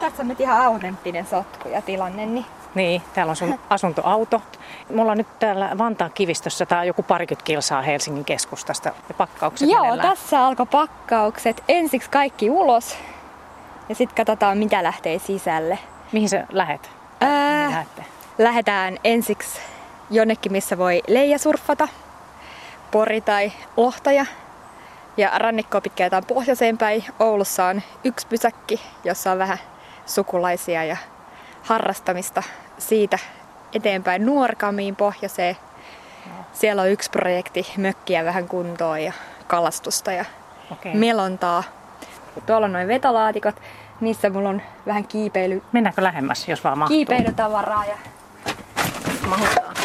Tässä on nyt ihan autenttinen sotku ja tilanne, niin Niin, täällä on sun asuntoauto. Mulla on nyt täällä Vantaan kivistössä, tää on joku parikymmentä kilsaa Helsingin keskustasta ja pakkaukset Joo, meneillään. tässä alkoi pakkaukset. Ensiksi kaikki ulos ja sitten katsotaan mitä lähtee sisälle. Mihin sä lähet? Ää, Mihin lähette? lähdetään ensiksi jonnekin, missä voi leijasurffata, Pori tai Lohtaja. Ja rannikkoa ajetaan pohjoiseen päin. Oulussa on yksi pysäkki, jossa on vähän sukulaisia ja harrastamista siitä eteenpäin Nuorkamiin pohjoiseen. Siellä on yksi projekti, mökkiä vähän kuntoon ja kalastusta ja Okei. melontaa. Tuolla on noin vetolaatikot, niissä mulla on vähän kiipeily, Mennäänkö lähemmäs, jos vaan mahtuu? kiipeilytavaraa ja mahutaan.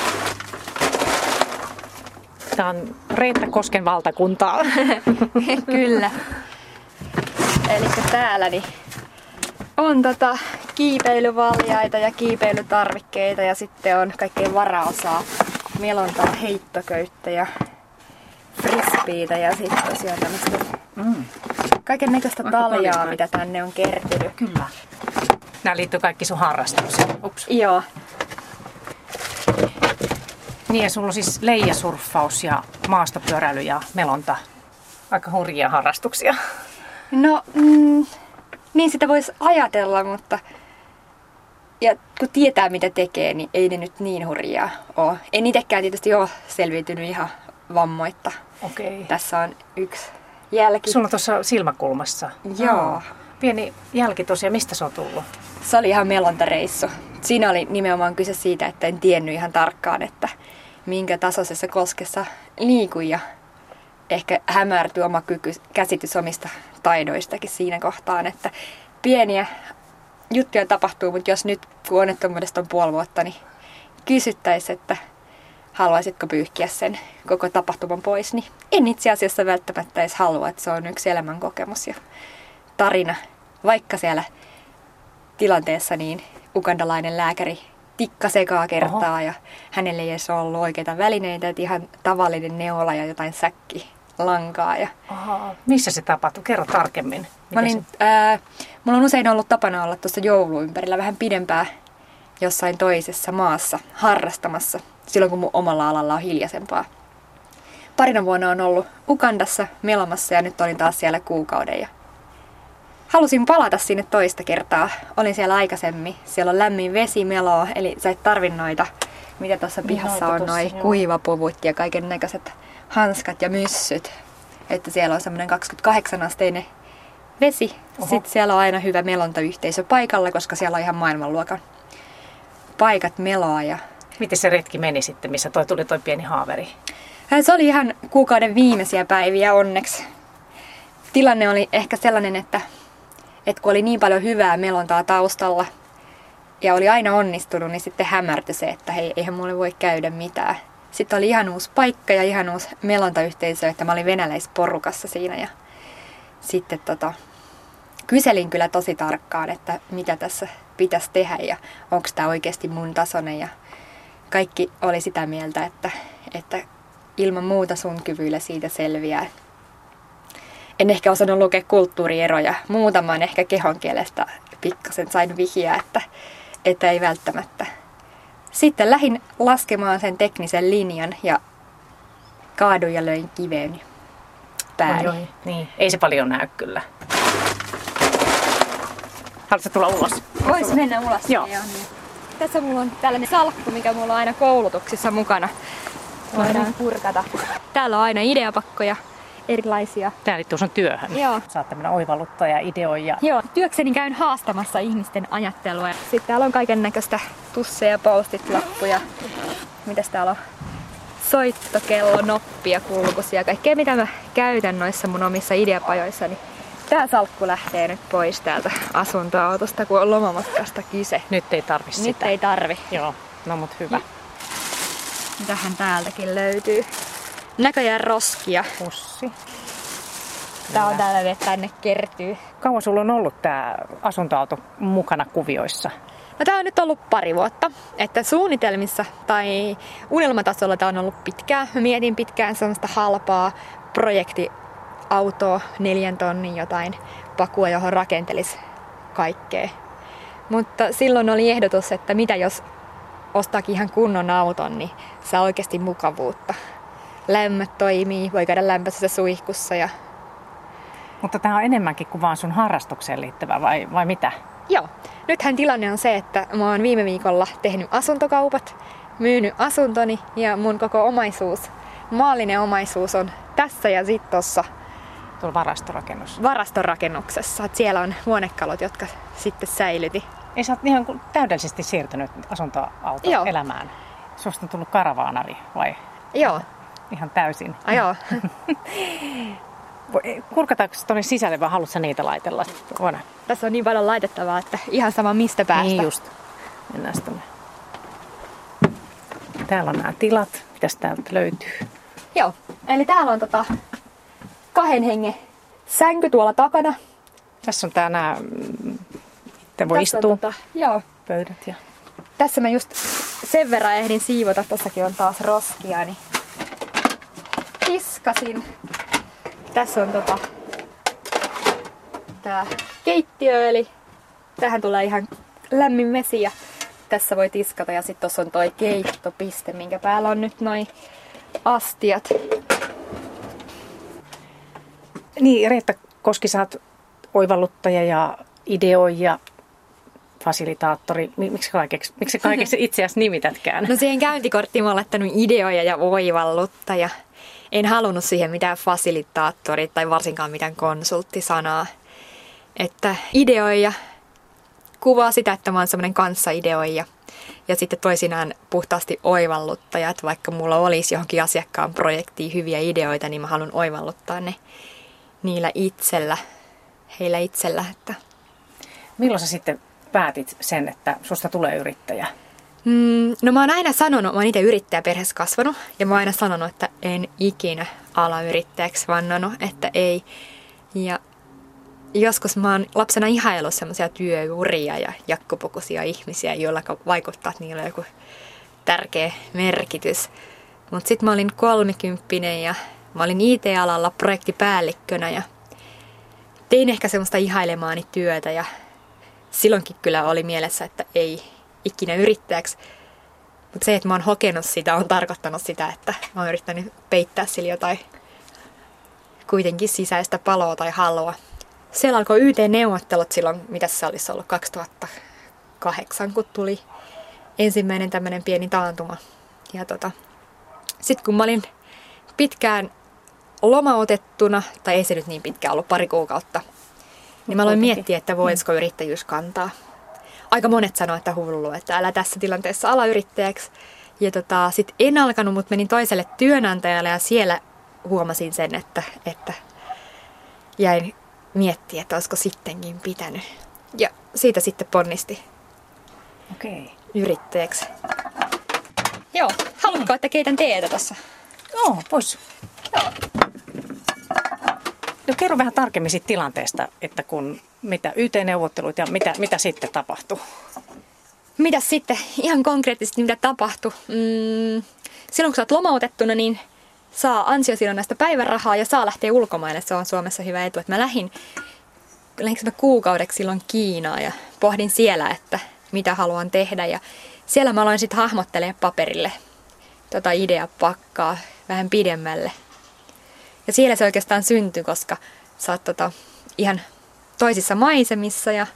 Tää on Reetta Kosken valtakuntaa. Kyllä. Eli täällä niin on tota kiipeilyvaljaita ja kiipeilytarvikkeita ja sitten on kaikkea varaosaa. Melontaa, heittoköyttä ja frisbeitä ja sitten tosiaan tämmöistä Mm, kaiken näköistä taljaa, mitä tänne on kertynyt. kyllä. Nämä liittyy kaikki sun harrastuksiin. Ups. Joo. Niin ja sulla on siis leijasurffaus ja maastopyöräily ja melonta. Aika hurjia harrastuksia. No, mm, niin sitä voisi ajatella, mutta ja kun tietää mitä tekee, niin ei ne nyt niin hurjaa ole. En itsekään tietysti ole selviytynyt ihan vammoitta. Okei. Tässä on yksi jälki. Sulla on tuossa silmäkulmassa. Joo. Pieni jälki tosiaan. Mistä se on tullut? Se oli ihan melontareissu. Siinä oli nimenomaan kyse siitä, että en tiennyt ihan tarkkaan, että minkä tasoisessa koskessa liikun ja ehkä hämärtyi oma kyky, käsitys omista taidoistakin siinä kohtaan, että pieniä juttuja tapahtuu, mutta jos nyt kun onnettomuudesta on puoli vuotta, niin kysyttäisiin, että haluaisitko pyyhkiä sen koko tapahtuman pois, niin en itse asiassa välttämättä edes halua, että se on yksi elämän kokemus ja tarina, vaikka siellä tilanteessa niin ukandalainen lääkäri tikka sekaa kertaa ja hänelle ei edes ollut oikeita välineitä, että ihan tavallinen neula ja jotain säkki lankaa. Ja Aha. Missä se tapahtui? Kerro tarkemmin. mä olin, ää, mulla on usein ollut tapana olla tuossa jouluympärillä vähän pidempää jossain toisessa maassa harrastamassa, silloin kun mun omalla alalla on hiljaisempaa. Parina vuonna on ollut Ukandassa melomassa ja nyt olin taas siellä kuukauden ja halusin palata sinne toista kertaa. Olin siellä aikaisemmin. Siellä on lämmin vesimeloa, eli sä et tarvi noita, mitä tuossa Niin, pihassa noita on, noin kuivapuvut ja kaiken näköiset hanskat ja myssyt. Että siellä on semmoinen 28-asteinen vesi. Oho. Sitten siellä on aina hyvä melontayhteisö paikalla, koska siellä on ihan maailmanluokan paikat meloa. Ja... Miten se retki meni sitten, missä toi tuli toi pieni haaveri? Se oli ihan kuukauden viimeisiä päiviä onneksi. Tilanne oli ehkä sellainen, että, että kun oli niin paljon hyvää melontaa taustalla ja oli aina onnistunut, niin sitten hämärtyi se, että hei, eihän mulle voi käydä mitään. Sitten oli ihan uusi paikka ja ihan uusi melontayhteisö, että mä olin venäläisporukassa siinä ja sitten tota, kyselin kyllä tosi tarkkaan, että mitä tässä pitäisi tehdä ja onko tämä oikeasti mun tasoinen ja kaikki oli sitä mieltä, että, että ilman muuta sun kyvyillä siitä selviää. En ehkä osannut lukea kulttuurieroja. Muutaman ehkä kehon kielestä pikkasen sain vihjeä, että, että ei välttämättä. Sitten lähdin laskemaan sen teknisen linjan ja kaaduin ja löin kiveeni pääni. Oi, oi. Niin. Ei se paljon näy kyllä. Haluatko tulla ulos? Vois mennä ulos. Joo. niin. Tässä mulla on tällainen salkku, mikä mulla on aina koulutuksissa mukana. Voidaan purkata. Täällä on aina ideapakkoja, erilaisia. Tää liittyy sun työhön. Joo. Sä oot tämmönen oivalluttaja, ideoija. Joo, työkseni käyn haastamassa ihmisten ajattelua. Sitten täällä on kaiken näköistä tusseja, postit, lappuja. Mitäs täällä on? Soittokello, noppia, kulkusia, kaikkea mitä mä käytän noissa mun omissa ideapajoissani. Tää salkku lähtee nyt pois täältä asuntoautosta, kun on lomamatkasta kyse. Nyt ei tarvi Nyt sitä. ei tarvi. Joo, no mut hyvä. Mitähän täältäkin löytyy? Näköjään roskia. Pussi. Tää on täällä, että tänne kertyy. Kauan sulla on ollut tää asuntoauto mukana kuvioissa? No tää on nyt ollut pari vuotta, että suunnitelmissa tai unelmatasolla tää on ollut pitkään. Mä mietin pitkään sellaista halpaa projektiautoa, neljän tonnin jotain pakua, johon rakentelis kaikkea. Mutta silloin oli ehdotus, että mitä jos ostaakin ihan kunnon auton, niin saa oikeasti mukavuutta. Lämmöt toimii, voi käydä lämpöisessä suihkussa ja Mutta tämä on enemmänkin kuin vaan sun harrastukseen liittyvä vai, vai mitä? Joo. Nythän tilanne on se, että mä oon viime viikolla tehnyt asuntokaupat, myynyt asuntoni ja mun koko omaisuus, maallinen omaisuus on tässä ja sitten tuossa Tuolla varastorakennus. varastorakennuksessa. Et siellä on huonekalot, jotka sitten säilyti. Ei sä oot ihan täydellisesti siirtynyt asuntoauto Joo. elämään. Susta on tullut karavaanari vai Joo, ihan täysin? ah, joo. Kurkataanko tuonne sisälle vai haluatko niitä laitella? Voidaan. Tässä on niin paljon laitettavaa, että ihan sama mistä päästä. Niin just. Mennään tonne. Täällä on nämä tilat. Mitäs täältä löytyy? Joo, eli täällä on tota kahden hengen sänky tuolla takana. Tässä on tää nämä, mm, te voi Tässä on istua tota, joo, pöydät ja tässä mä just sen verran ehdin siivota, tossakin on taas roskia, niin tiskasin. Tässä on tota, tää keittiö, eli tähän tulee ihan lämmin vesi ja tässä voi tiskata. Ja sitten tuossa on toi keittopiste, minkä päällä on nyt noin astiat. Niin, Reetta Koski, sä oot oivalluttaja ja ideoija, fasilitaattori. Mi- Miksi kaikeksi, miksi kaikeksi itse asiassa nimitätkään? No siihen käyntikorttiin mä oon laittanut ideoja ja oivalluttaja. En halunnut siihen mitään fasilitaattori tai varsinkaan mitään konsulttisanaa. Että ideoija kuvaa sitä, että mä oon semmoinen kanssaideoija. Ja sitten toisinaan puhtaasti oivalluttaja, että vaikka mulla olisi johonkin asiakkaan projektiin hyviä ideoita, niin mä haluan oivalluttaa ne niillä itsellä, heillä itsellä. Että Milloin sä sitten päätit sen, että susta tulee yrittäjä? Mm, no mä oon aina sanonut, mä oon itse yrittäjäperheessä kasvanut, ja mä oon aina sanonut, että en ikinä ala yrittäjäksi vannonut, että ei. Ja joskus mä oon lapsena ihaillut semmoisia työuria ja jakkupukuisia ihmisiä, joilla vaikuttaa, että niillä on joku tärkeä merkitys. Mutta sitten mä olin kolmekymppinen ja mä olin IT-alalla projektipäällikkönä ja tein ehkä semmoista ihailemaani työtä ja silloinkin kyllä oli mielessä, että ei ikinä yrittäjäksi. Mutta se, että mä oon hokenut sitä, on tarkoittanut sitä, että mä oon yrittänyt peittää sillä jotain kuitenkin sisäistä paloa tai halua. Siellä alkoi YT-neuvottelut silloin, mitä se olisi ollut 2008, kun tuli ensimmäinen tämmöinen pieni taantuma. Ja tota, sitten kun mä olin pitkään lomautettuna, tai ei se nyt niin pitkään ollut, pari kuukautta, niin mä aloin miettiä, että voisiko yrittäjyys kantaa. Aika monet sanoivat, että hullu, että älä tässä tilanteessa ala yrittäjäksi. Ja tota, sit en alkanut, mutta menin toiselle työnantajalle ja siellä huomasin sen, että, että jäin miettiä, että olisiko sittenkin pitänyt. Ja siitä sitten ponnisti Okei. yrittäjäksi. Joo, haluatko, että keitän teetä tässä? Joo, pois. No kerro vähän tarkemmin siitä tilanteesta, että kun mitä YT-neuvottelut ja mitä, mitä sitten tapahtui? Mitä sitten ihan konkreettisesti mitä tapahtui? Mm, silloin kun sä oot lomautettuna, niin saa ansiosidonnaista päivärahaa ja saa lähteä ulkomaille. Se on Suomessa hyvä etu. Että mä lähdin, mä kuukaudeksi silloin Kiinaan ja pohdin siellä, että mitä haluan tehdä. Ja siellä mä aloin sitten hahmottelemaan paperille tota ideapakkaa vähän pidemmälle. Ja siellä se oikeastaan syntyi, koska sä oot tota, ihan toisissa maisemissa ja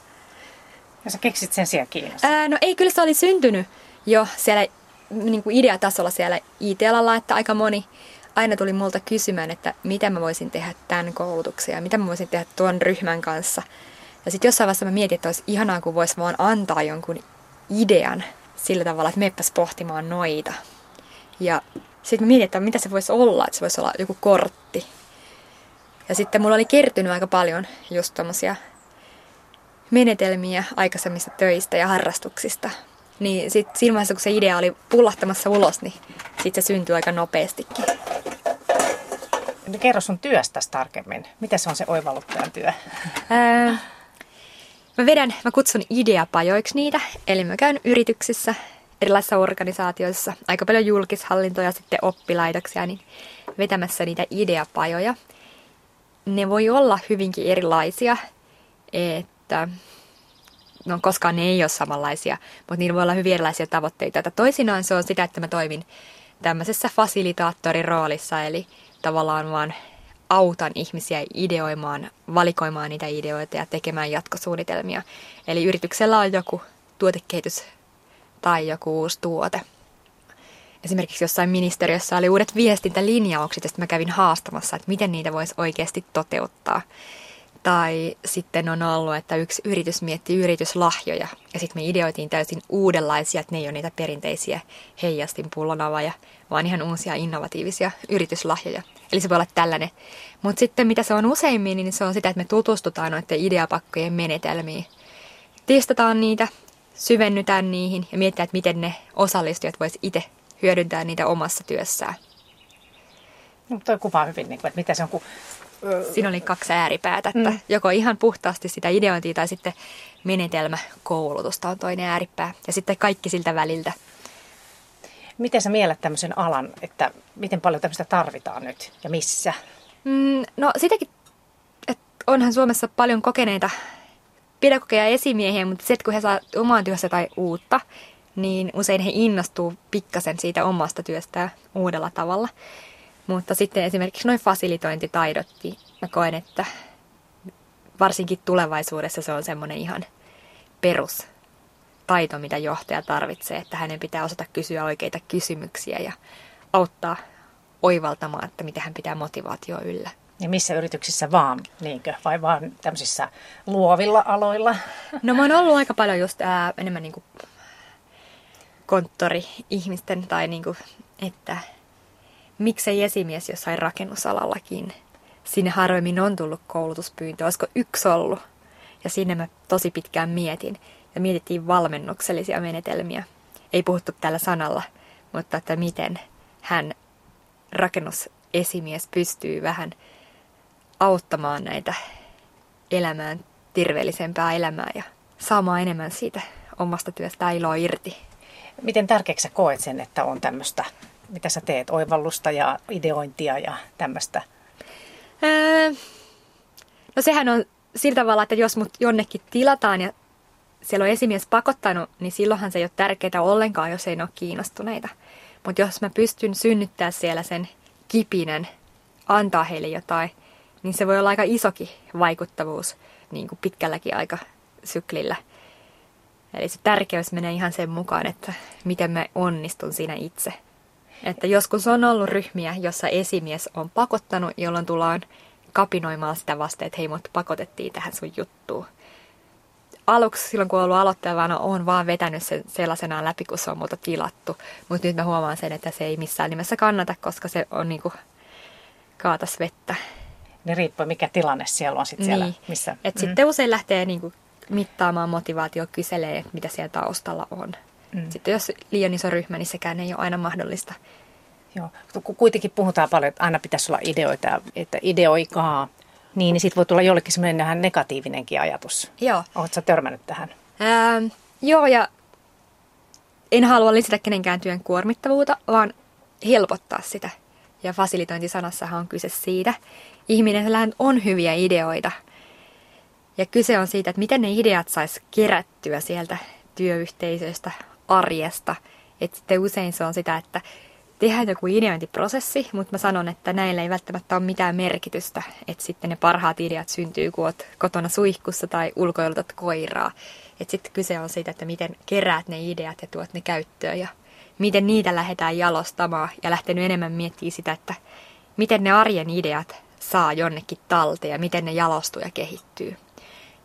Ja sä keksit sen siellä Kiinassa. Ää, no ei, kyllä se oli syntynyt jo siellä niin kuin ideatasolla siellä IT-alalla, että aika moni aina tuli multa kysymään, että mitä mä voisin tehdä tämän koulutuksen ja mitä mä voisin tehdä tuon ryhmän kanssa. Ja sitten jossain vaiheessa mä mietin, että olisi ihanaa, kun voisi vaan antaa jonkun idean sillä tavalla, että meppäs pohtimaan noita. Ja sitten mä mietin, että mitä se voisi olla, että se voisi olla joku kortti. Ja sitten mulla oli kertynyt aika paljon just tommosia menetelmiä aikaisemmista töistä ja harrastuksista. Niin sit siinä vaiheessa, kun se idea oli pullahtamassa ulos, niin sit se syntyi aika nopeastikin. No Kerro sun työstäsi tarkemmin. Miten se on se oivalluttajan työ? Ää, mä vedän, mä kutsun ideapajoiksi niitä, eli mä käyn yrityksissä, erilaisissa organisaatioissa, aika paljon julkishallintoja, sitten oppilaitoksia, niin vetämässä niitä ideapajoja. Ne voi olla hyvinkin erilaisia, että no koskaan ne ei ole samanlaisia, mutta niillä voi olla hyvin erilaisia tavoitteita. Että toisinaan se on sitä, että mä toimin tämmöisessä fasilitaattorin roolissa, eli tavallaan vaan autan ihmisiä ideoimaan, valikoimaan niitä ideoita ja tekemään jatkosuunnitelmia. Eli yrityksellä on joku tuotekehitys tai joku uusi tuote. Esimerkiksi jossain ministeriössä oli uudet viestintälinjaukset, ja mä kävin haastamassa, että miten niitä voisi oikeasti toteuttaa. Tai sitten on ollut, että yksi yritys mietti yrityslahjoja ja sitten me ideoitiin täysin uudenlaisia, että ne ei ole niitä perinteisiä heijastin pullonavaja, vaan ihan uusia innovatiivisia yrityslahjoja. Eli se voi olla tällainen. Mutta sitten mitä se on useimmin, niin se on sitä, että me tutustutaan noiden ideapakkojen menetelmiin. Testataan niitä, syvennytään niihin ja mietitään, että miten ne osallistujat vois itse hyödyntää niitä omassa työssään. No, toi kuvaa hyvin, niin kuin, että mitä se on, kun Siinä oli kaksi ääripäätä, että mm. joko ihan puhtaasti sitä ideointia tai sitten menetelmäkoulutusta on toinen ääripää. Ja sitten kaikki siltä väliltä. Miten sä mielät tämmöisen alan, että miten paljon tämmöistä tarvitaan nyt ja missä? Mm, no sitäkin, että onhan Suomessa paljon kokeneita pedagogeja esimiehiä, mutta sitten kun he saa omaan työssä tai uutta, niin usein he innostuu pikkasen siitä omasta työstään uudella tavalla. Mutta sitten esimerkiksi noin fasilitointitaidot, niin mä koen, että varsinkin tulevaisuudessa se on semmoinen ihan perustaito, mitä johtaja tarvitsee, että hänen pitää osata kysyä oikeita kysymyksiä ja auttaa oivaltamaan, että miten hän pitää motivaatio yllä. Ja missä yrityksissä vaan, niinkö? Vai vaan tämmöisissä luovilla aloilla? No mä oon ollut aika paljon just ää, enemmän niin kuin konttori-ihmisten tai niin kuin, että miksei esimies jossain rakennusalallakin. Sinne harvemmin on tullut koulutuspyyntö, olisiko yksi ollut. Ja sinne mä tosi pitkään mietin. Ja mietittiin valmennuksellisia menetelmiä. Ei puhuttu tällä sanalla, mutta että miten hän rakennusesimies pystyy vähän auttamaan näitä elämään terveellisempää elämää ja saamaan enemmän siitä omasta työstä iloa irti. Miten tärkeäksi sä koet sen, että on tämmöistä mitä sä teet, oivallusta ja ideointia ja tämmöistä? Öö, no sehän on sillä tavalla, että jos mut jonnekin tilataan ja siellä on esimies pakottanut, niin silloinhan se ei ole tärkeää ollenkaan, jos ei ne ole kiinnostuneita. Mutta jos mä pystyn synnyttää siellä sen kipinen, antaa heille jotain, niin se voi olla aika isoki vaikuttavuus niin kuin pitkälläkin aika syklillä. Eli se tärkeys menee ihan sen mukaan, että miten mä onnistun siinä itse. Että joskus on ollut ryhmiä, jossa esimies on pakottanut, jolloin tullaan kapinoimaan sitä vasta, että hei, mut pakotettiin tähän sun juttuun. Aluksi silloin, kun on ollut aloittajana, on vaan vetänyt sen sellaisenaan läpi, kun se on multa tilattu. Mutta nyt mä huomaan sen, että se ei missään nimessä kannata, koska se on niinku kaatas vettä. Niin riippuu, mikä tilanne siellä on niin. siellä, missä... Et mm. Sitten usein lähtee niinku mittaamaan motivaatio, kyselee, mitä siellä taustalla on. Mm. Sitten jos liian iso ryhmä, niin sekään ei ole aina mahdollista. Joo, kun kuitenkin puhutaan paljon, että aina pitäisi olla ideoita, että ideoikaa, niin, niin sitten voi tulla jollekin semmoinen vähän negatiivinenkin ajatus. Joo. Oletko törmännyt tähän? Ähm, joo, ja en halua lisätä kenenkään työn kuormittavuutta, vaan helpottaa sitä. Ja fasilitointisanassahan on kyse siitä. Ihminen on hyviä ideoita. Ja kyse on siitä, että miten ne ideat saisi kerättyä sieltä työyhteisöstä, arjesta. Että sitten usein se on sitä, että tehdään joku ideointiprosessi, mutta mä sanon, että näillä ei välttämättä ole mitään merkitystä. Että sitten ne parhaat ideat syntyy, kun oot kotona suihkussa tai ulkoilutat koiraa. Että sitten kyse on siitä, että miten keräät ne ideat ja tuot ne käyttöön ja miten niitä lähdetään jalostamaan. Ja lähtenyt enemmän miettimään sitä, että miten ne arjen ideat saa jonnekin talteen ja miten ne jalostuu ja kehittyy.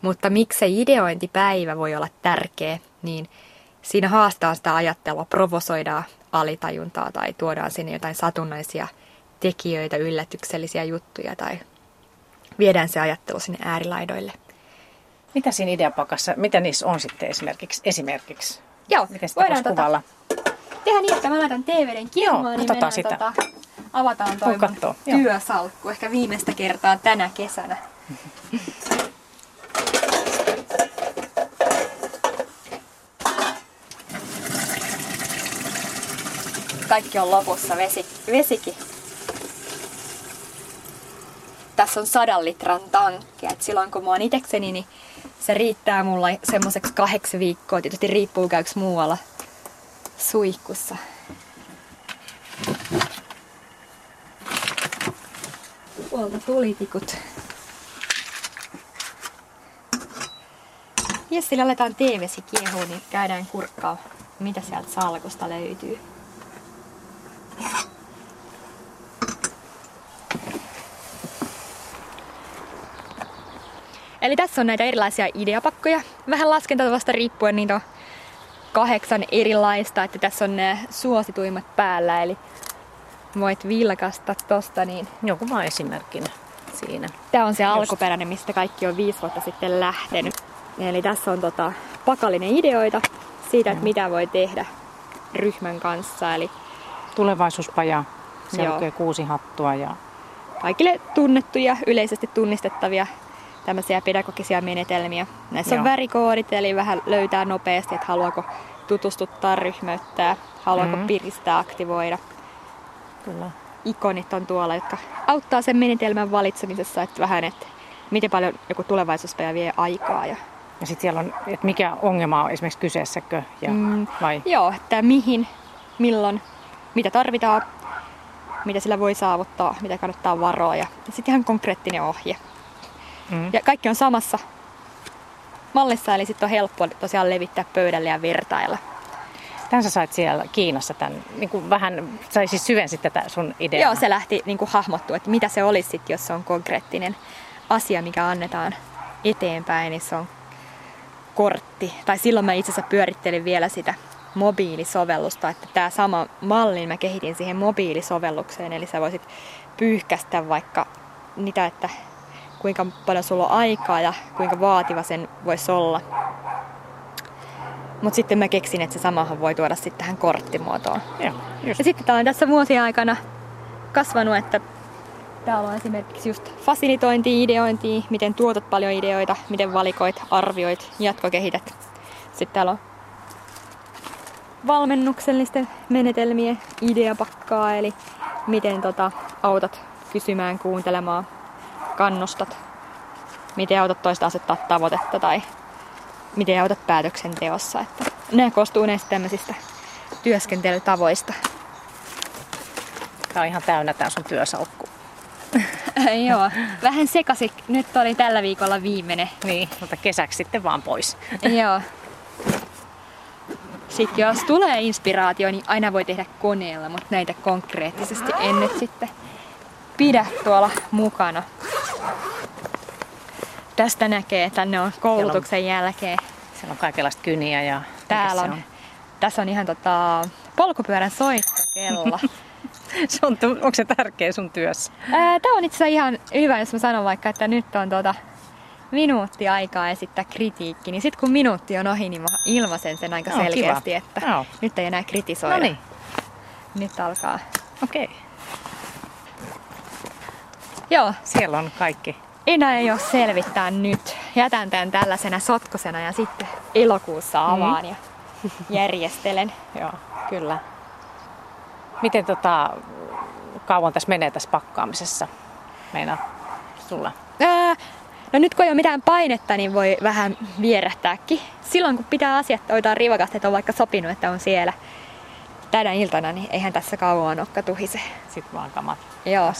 Mutta miksi se ideointipäivä voi olla tärkeä, niin siinä haastaa sitä ajattelua, provosoidaan alitajuntaa tai tuodaan sinne jotain satunnaisia tekijöitä, yllätyksellisiä juttuja tai viedään se ajattelu sinne äärilaidoille. Mitä siinä ideapakassa, mitä niissä on sitten esimerkiksi? esimerkiksi? Joo, Miten sitä voidaan tota, tehdä niin, että mä laitan TVden kiehumaan, niin mennään sitä. Tota, avataan toi työsalkku ehkä viimeistä kertaa tänä kesänä. kaikki on lopussa, vesi, vesikin. Tässä on sadan litran tankki, et silloin kun mä oon itekseni, niin se riittää mulla semmoiseksi kahdeksi viikkoa. Tietysti riippuu käyks muualla suihkussa. Tuolta tulitikut. Jessille aletaan teevesi kiehuu, niin käydään kurkkaa, mitä sieltä salkusta löytyy. Eli tässä on näitä erilaisia ideapakkoja. Vähän laskentatavasta riippuen niitä on kahdeksan erilaista, että tässä on nämä suosituimmat päällä. Eli voit vilkasta tosta. Niin... Joku vaan esimerkkinä siinä. Tämä on se Just. alkuperäinen, mistä kaikki on viisi vuotta sitten lähtenyt. Eli tässä on tota, pakallinen ideoita siitä, että mm. mitä voi tehdä ryhmän kanssa. Eli Tulevaisuuspaja, siellä Joo. kuusi hattua ja kaikille tunnettuja, yleisesti tunnistettavia tämmöisiä pedagogisia menetelmiä. Näissä Joo. on värikoodit, eli vähän löytää nopeasti, että haluaako tutustuttaa, ryhmöittää, haluaako mm. piristää, aktivoida. Kyllä. Ikonit on tuolla, jotka auttaa sen menetelmän valitsemisessa, että vähän, että miten paljon joku tulevaisuuspäivä vie aikaa. Ja, ja sitten siellä on, että mikä ongelma on esimerkiksi kyseessäkö? Ja, mm, vai? Joo, että mihin, milloin, mitä tarvitaan, mitä sillä voi saavuttaa, mitä kannattaa varoa ja, ja sitten ihan konkreettinen ohje. Mm. Ja kaikki on samassa mallissa, eli sitten on helppo tosiaan levittää pöydälle ja vertailla. Tämän sä sait siellä Kiinassa tämän, niin kuin vähän, sai siis syvensit tätä sun ideaa. Joo, se lähti niin kuin hahmottua, että mitä se olisi sit, jos se on konkreettinen asia, mikä annetaan eteenpäin, niin se on kortti. Tai silloin mä itse asiassa pyörittelin vielä sitä mobiilisovellusta, että tämä sama malli mä kehitin siihen mobiilisovellukseen, eli sä voisit pyyhkästä vaikka niitä, että kuinka paljon sulla on aikaa ja kuinka vaativa sen voisi olla. Mutta sitten mä keksin, että se samahan voi tuoda sitten tähän korttimuotoon. Joo, just. Ja sitten tää on tässä vuosien aikana kasvanut, että täällä on esimerkiksi just fasilitointi, ideointi, miten tuotat paljon ideoita, miten valikoit, arvioit, jatkokehität. Sitten täällä on valmennuksellisten menetelmien ideapakkaa, eli miten tota, autat kysymään, kuuntelemaan, kannustat, miten autat toista asettaa tavoitetta tai miten autat päätöksenteossa. Että nämä koostuu näistä tämmöisistä työskentelytavoista. Tämä on ihan täynnä tämä sun työsalkku. Joo, vähän sekasi. Nyt oli tällä viikolla viimeinen. Niin, mutta kesäksi sitten vaan pois. Joo. Sitten jos tulee inspiraatio, niin aina voi tehdä koneella, mutta näitä konkreettisesti en nyt sitten pidä tuolla mukana. Tästä näkee, että tänne on koulutuksen on, jälkeen. Siellä on kaikenlaista kyniä ja... Täällä on, on? Tässä on ihan tota, polkupyörän soittokello. se on, onko se tärkeä sun työssä? Tämä on itse asiassa ihan hyvä, jos mä sanon vaikka, että nyt on tota, minuutti aikaa esittää kritiikki, niin sitten kun minuutti on ohi, niin mä ilmaisen sen aika no, selkeästi, kiva. että no. nyt ei enää kritisoida. No niin. Nyt alkaa. Okei. Okay. Joo. Siellä on kaikki. Enää ei ole selvittää nyt. Jätän tämän tällaisena sotkosena ja sitten elokuussa avaan mm. ja järjestelen. Joo, kyllä. Miten tota, kauan tässä menee tässä pakkaamisessa? Meina sulla? Ää, no nyt kun ei ole mitään painetta, niin voi vähän vierähtääkin. Silloin kun pitää asiat hoitaa rivakasti, että on vaikka sopinut, että on siellä tänä iltana, niin eihän tässä kauan nokka tuhise. Sitten vaan kamat Joo.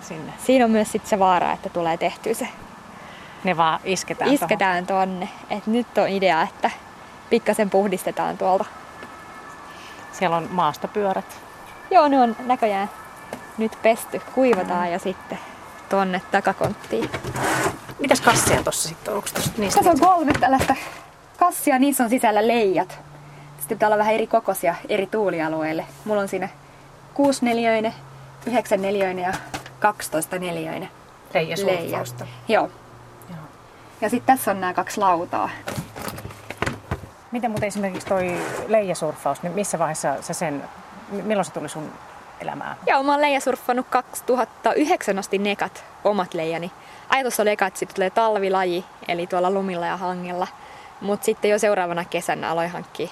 sinne. Siinä on myös sit se vaara, että tulee tehtyä se. Ne vaan isketään Isketään tohon. tonne. Et nyt on idea, että pikkasen puhdistetaan tuolta. Siellä on maastopyörät. Joo, ne on näköjään nyt pesty. Kuivataan mm. ja sitten tonne takakonttiin. Mitäs kassia tuossa sitten on? niistä Tässä on kolme tällaista kassia, niissä on sisällä leijat. Sitten pitää olla vähän eri kokoisia eri tuulialueille. Mulla on siinä 6 neliöinen, 9 neliöinen ja 12 neliöinen. Leija Joo. Joo. Ja sitten tässä on nämä kaksi lautaa. Miten muuten esimerkiksi toi leijasurffaus, niin missä vaiheessa sä sen, milloin se tuli sun elämään? Joo, mä oon leijasurffannut 2009 asti nekat omat leijani. Ajatus oli eka, että sitten tulee talvilaji, eli tuolla lumilla ja hangella. Mutta sitten jo seuraavana kesänä aloin hankkia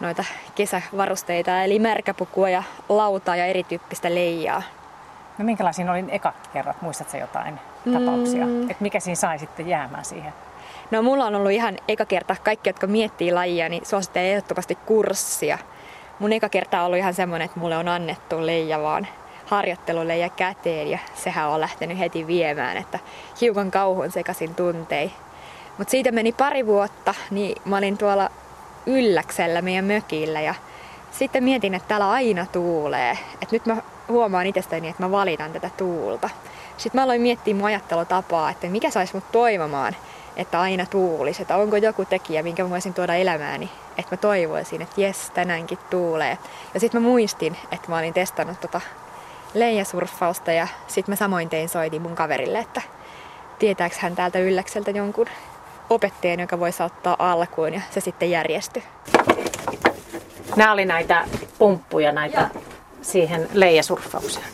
noita kesävarusteita, eli märkäpukua ja lautaa ja erityyppistä leijaa. No minkälaisia oli eka kerrat? Muistatko jotain tapauksia? Mm. Et mikä siinä sai sitten jäämään siihen? No mulla on ollut ihan eka kerta, kaikki jotka miettii lajia, niin suosittelen ehdottomasti kurssia. Mun eka kerta on ollut ihan semmoinen, että mulle on annettu leija vaan harjoittelulle ja käteen ja sehän on lähtenyt heti viemään, että hiukan kauhun sekaisin tuntei. Mutta siitä meni pari vuotta, niin mä olin tuolla Ylläksellä meidän mökillä ja sitten mietin, että täällä aina tuulee. Että nyt mä huomaan itsestäni, että mä valitan tätä tuulta. Sitten mä aloin miettiä mun ajattelutapaa, että mikä saisi mut toivomaan, että aina tuulisi. Että onko joku tekijä, minkä mä voisin tuoda elämääni. Että mä toivoisin, että jes, tänäänkin tuulee. Ja sitten mä muistin, että mä olin testannut tota leijasurffausta ja sitten mä samoin tein soitin mun kaverille, että tietääks hän täältä ylläkseltä jonkun opettajan, joka voisi ottaa alkuun ja se sitten järjestyi. Nämä oli näitä pumppuja näitä siihen leijasurffaukseen.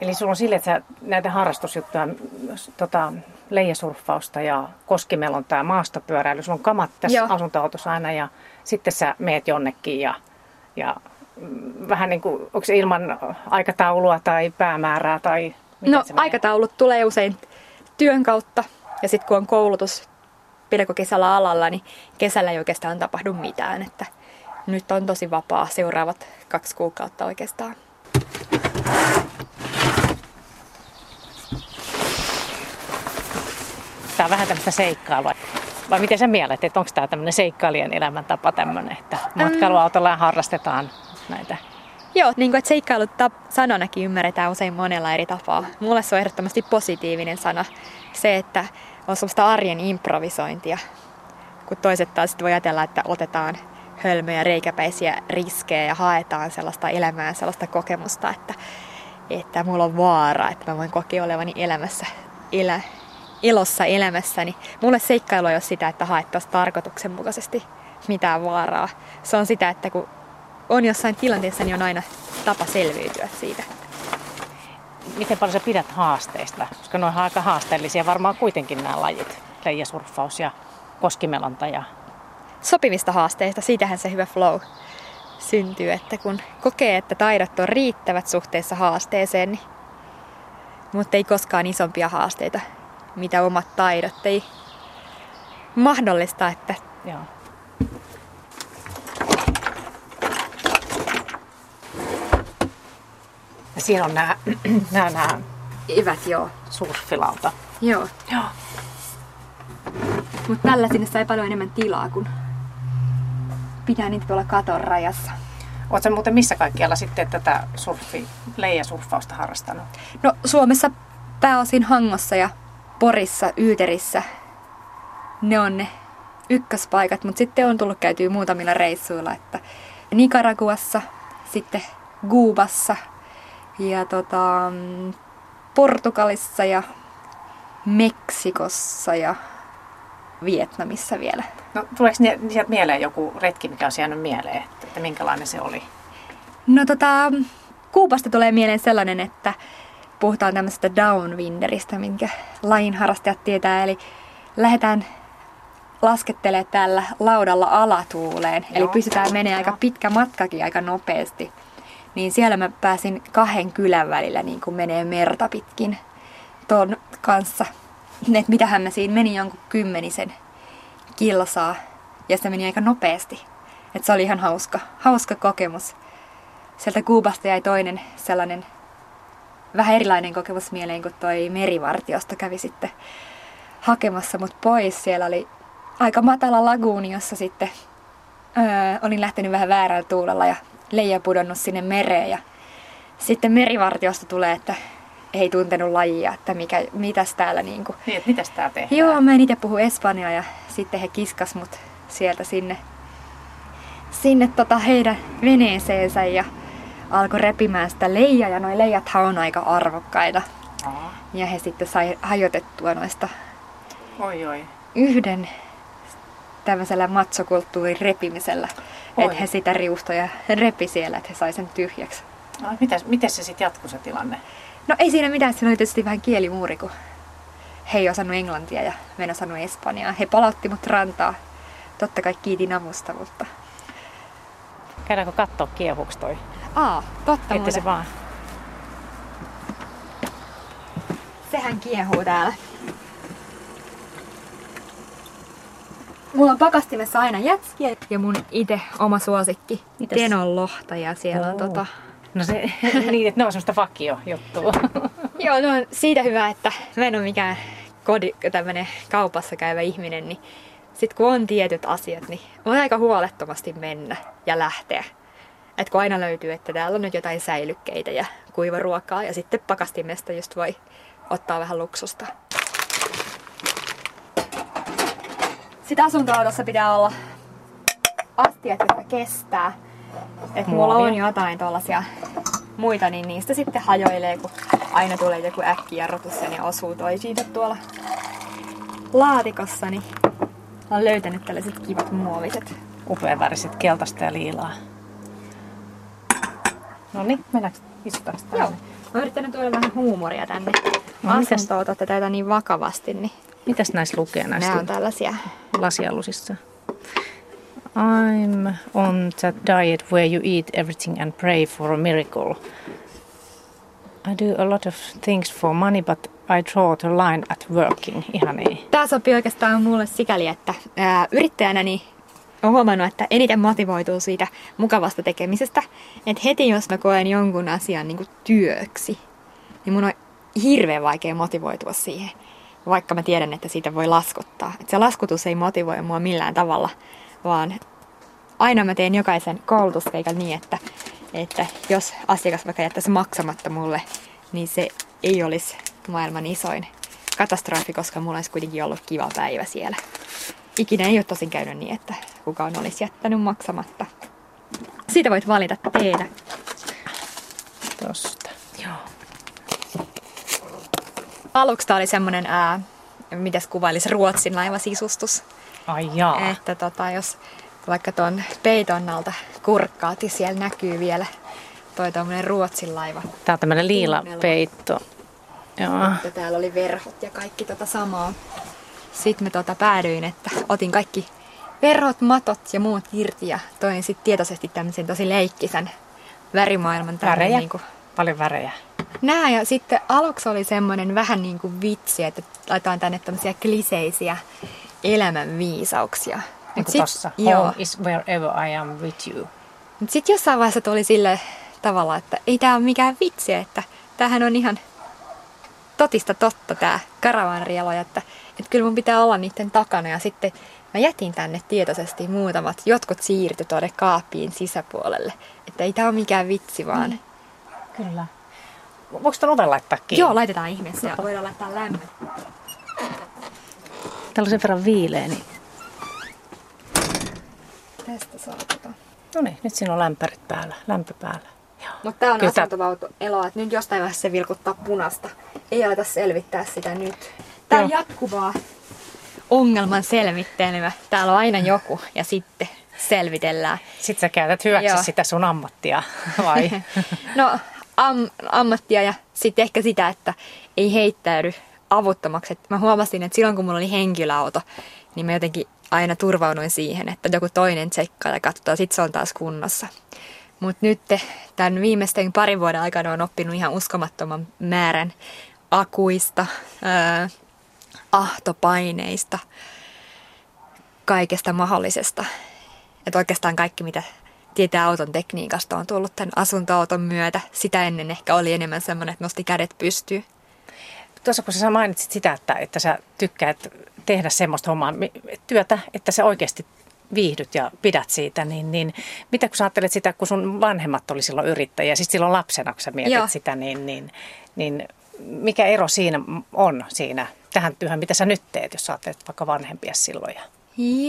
Eli sulla on sille, että sä näitä harrastusjuttuja, tota, leijasurffausta ja koskimelontaa maastopyöräily, sulla on kamat tässä Joo. asuntoautossa aina ja sitten sä meet jonnekin ja, ja vähän niin kuin, onko se ilman aikataulua tai päämäärää tai No aikataulut tulee usein työn kautta ja sitten kun on koulutus kesällä alalla, niin kesällä ei oikeastaan tapahdu mitään. Että nyt on tosi vapaa seuraavat kaksi kuukautta oikeastaan. Tämä on vähän tämmöistä seikkailua. Vai miten sä mielet, että onko tämä tämmöinen seikkailijan elämäntapa tämmöinen, että matkailuautolla harrastetaan näitä Joo, niin kuin, että seikkailut sananakin ymmärretään usein monella eri tapaa. Mulle se on ehdottomasti positiivinen sana. Se, että on sellaista arjen improvisointia. Kun toiset taas voi ajatella, että otetaan hölmöjä, reikäpäisiä riskejä ja haetaan sellaista elämää, sellaista kokemusta, että, että mulla on vaara, että mä voin kokea olevani elämässä, elä, elossa elämässäni. Mulle seikkailu ei ole sitä, että haettaisiin tarkoituksenmukaisesti mitään vaaraa. Se on sitä, että kun on jossain tilanteessa, niin on aina tapa selviytyä siitä. Miten paljon sä pidät haasteista? Koska ne on aika haasteellisia varmaan kuitenkin nämä lajit. Leijasurffaus ja koskimelonta. Ja... Sopivista haasteista, siitähän se hyvä flow syntyy, että kun kokee, että taidot on riittävät suhteessa haasteeseen, niin, mutta ei koskaan isompia haasteita, mitä omat taidot ei mahdollista, että Joo. Ja siinä on nämä, nämä, nämä Ivät, joo. surfilauta. Joo. Joo. Mutta tällä sinne sai paljon enemmän tilaa, kun pitää niitä tuolla katon rajassa. Oletko muuten missä kaikkialla sitten tätä surfi, leijasurffausta harrastanut? No Suomessa pääosin Hangossa ja Porissa, Yyterissä. Ne on ne ykköspaikat, mutta sitten on tullut käytyä muutamilla reissuilla, että Nicaraguassa, sitten Guubassa, ja tota, Portugalissa ja Meksikossa ja Vietnamissa vielä. No, tuleeko sieltä mieleen joku retki, mikä on jäänyt mieleen, että minkälainen se oli? No tota, Kuupasta tulee mieleen sellainen, että puhutaan tämmöisestä downwinderista, minkä lajin harrastajat tietää. Eli lähdetään laskettelee tällä laudalla alatuuleen. Joo. Eli pystytään menemään aika pitkä matkakin aika nopeasti niin siellä mä pääsin kahden kylän välillä niin kuin menee merta pitkin ton kanssa. Et mitähän mä siinä meni jonkun kymmenisen kilsaa ja se meni aika nopeasti. Et se oli ihan hauska, hauska kokemus. Sieltä Kuubasta jäi toinen sellainen vähän erilainen kokemus mieleen, kun toi merivartiosta kävi sitten hakemassa mut pois. Siellä oli aika matala laguuni, jossa sitten öö, olin lähtenyt vähän väärällä tuulella ja leija pudonnut sinne mereen ja sitten merivartiosta tulee, että ei tuntenut lajia, että mikä, mitäs täällä niinku. Niin, että mitäs tää tehdään? Joo, mä en itse puhu espanjaa ja sitten he kiskas mut sieltä sinne, sinne tota heidän veneeseensä ja alkoi repimään sitä leijaa ja noi leijathan on aika arvokkaita. Aha. Ja he sitten sai hajotettua noista oi, oi. yhden tämmöisellä matsokulttuurin repimisellä. Että he sitä riustoja repi siellä, että he sai sen tyhjäksi. No, mitäs, miten se sitten jatkui se tilanne? No ei siinä mitään, siinä oli tietysti vähän kielimuuri, kun he ei osannut englantia ja mä en osannut espanjaa. He palautti mut rantaa. Totta kai kiitin avusta, mutta... Käydäänkö katsoa kiehuksi toi? Aa, totta Että se vaan. sehän kiehuu täällä. Mulla on pakastimessa aina jätskiä ja mun itse oma suosikki, Mites? Tenon lohta ja siellä on tota... No se, niin, että ne on semmoista vakio juttua. Joo, no on siitä hyvä, että mä en ole mikään kodi, tämmönen kaupassa käyvä ihminen, niin sit kun on tietyt asiat, niin voi aika huolettomasti mennä ja lähteä. Et kun aina löytyy, että täällä on nyt jotain säilykkeitä ja kuivaruokaa ja sitten pakastimesta just voi ottaa vähän luksusta. Sitten asuntoautossa pitää olla astiat, jotka kestää. Et mulla on jotain tuollaisia muita, niin niistä sitten hajoilee, kun aina tulee joku äkkijarrutus ja ne osuu toisiinsa tuolla laatikossa, niin olen löytänyt tällaiset kivat muoviset. Upean väriset keltaista ja liilaa. No niin, mennäänkö istutaanko tänne? Joo. Mä yrittänyt tuoda vähän huumoria tänne. No, Asuntoa otatte tätä niin vakavasti, niin... Mitäs näissä lukee näissä? Nämä on tällaisia. Lasialusissa. I'm on that diet where you eat everything and pray for a miracle. I do a lot of things for money, but I draw the line at working. Ihan ei. Tämä sopii oikeastaan mulle sikäli, että ää, yrittäjänä niin olen huomannut, että eniten motivoituu siitä mukavasta tekemisestä. Että heti jos mä koen jonkun asian niin työksi, niin mun on hirveän vaikea motivoitua siihen. Vaikka mä tiedän, että siitä voi laskuttaa. Että se laskutus ei motivoi mua millään tavalla, vaan aina mä teen jokaisen koulutuskeikan niin, että, että jos asiakas vaikka jättäisi maksamatta mulle, niin se ei olisi maailman isoin katastrofi, koska mulla olisi kuitenkin ollut kiva päivä siellä. Ikinä ei ole tosin käynyt niin, että kukaan olisi jättänyt maksamatta. Siitä voit valita teitä. Tosta. Joo. Aluksi tää oli semmonen, ää, mitäs kuvailisi, Ruotsin laivasisustus. Ai jaa. Että tota, jos vaikka tuon peiton alta kurkkaat, niin siellä näkyy vielä toi tommonen Ruotsin laiva. Tää on tämmönen liila peitto. Joo. Että täällä oli verhot ja kaikki tota samaa. Sitten mä tota päädyin, että otin kaikki verhot, matot ja muut irti ja toin sitten tietoisesti tämmöisen tosi leikkisen värimaailman. Värejä? Niin kuin... Paljon värejä. Nää ja sitten aluksi oli semmoinen vähän niin kuin vitsi, että laitetaan tänne tämmöisiä kliseisiä elämänviisauksia. Niin kuin sit, tossa. Home joo. is wherever I am with you. Sitten jossain vaiheessa tuli sille tavalla, että ei tämä ole mikään vitsi, että tämähän on ihan totista totta tämä karavanrielo, että, että kyllä mun pitää olla niiden takana ja sitten mä jätin tänne tietoisesti muutamat, jotkut siirtyi tuonne kaappiin sisäpuolelle, että ei tämä ole mikään vitsi vaan. Niin. Kyllä. Voiko tuon oven laittaa kiinni? Joo, laitetaan ihmeessä ja voidaan laittaa lämmön. Täällä on sen verran viileä, niin... Tästä saa tota. No niin, nyt siinä on lämpärit päällä, lämpö päällä. Mutta tämä on asuntovauto eloa, että nyt jostain vaiheessa se vilkuttaa punasta. Ei aleta selvittää sitä nyt. Tämä on jatkuvaa ongelman selvittelyä. Täällä on aina joku ja sitten selvitellään. Sitten sä käytät hyväksi Joo. sitä sun ammattia, vai? no, am- ammattia ja sitten ehkä sitä, että ei heittäydy avuttomaksi. Et mä huomasin, että silloin kun mulla oli henkilöauto, niin mä jotenkin aina turvauduin siihen, että joku toinen tsekkaa ja katsoo, sitten se on taas kunnossa. Mutta nyt tämän viimeisten parin vuoden aikana on oppinut ihan uskomattoman määrän akuista, ää, ahtopaineista, kaikesta mahdollisesta. Että oikeastaan kaikki, mitä tietää auton tekniikasta, on tullut tämän asuntoauton myötä. Sitä ennen ehkä oli enemmän semmoinen, että nosti kädet pystyyn. Tuossa kun sä mainitsit sitä, että, että sä tykkäät tehdä semmoista hommaa, työtä, että se oikeasti viihdyt ja pidät siitä, niin, niin mitä kun sä ajattelet sitä, kun sun vanhemmat oli silloin yrittäjiä, siis silloin lapsena, kun sä mietit Joo. sitä, niin, niin, niin mikä ero siinä on siinä tähän työhön, mitä sä nyt teet, jos sä ajattelet vaikka vanhempia silloin?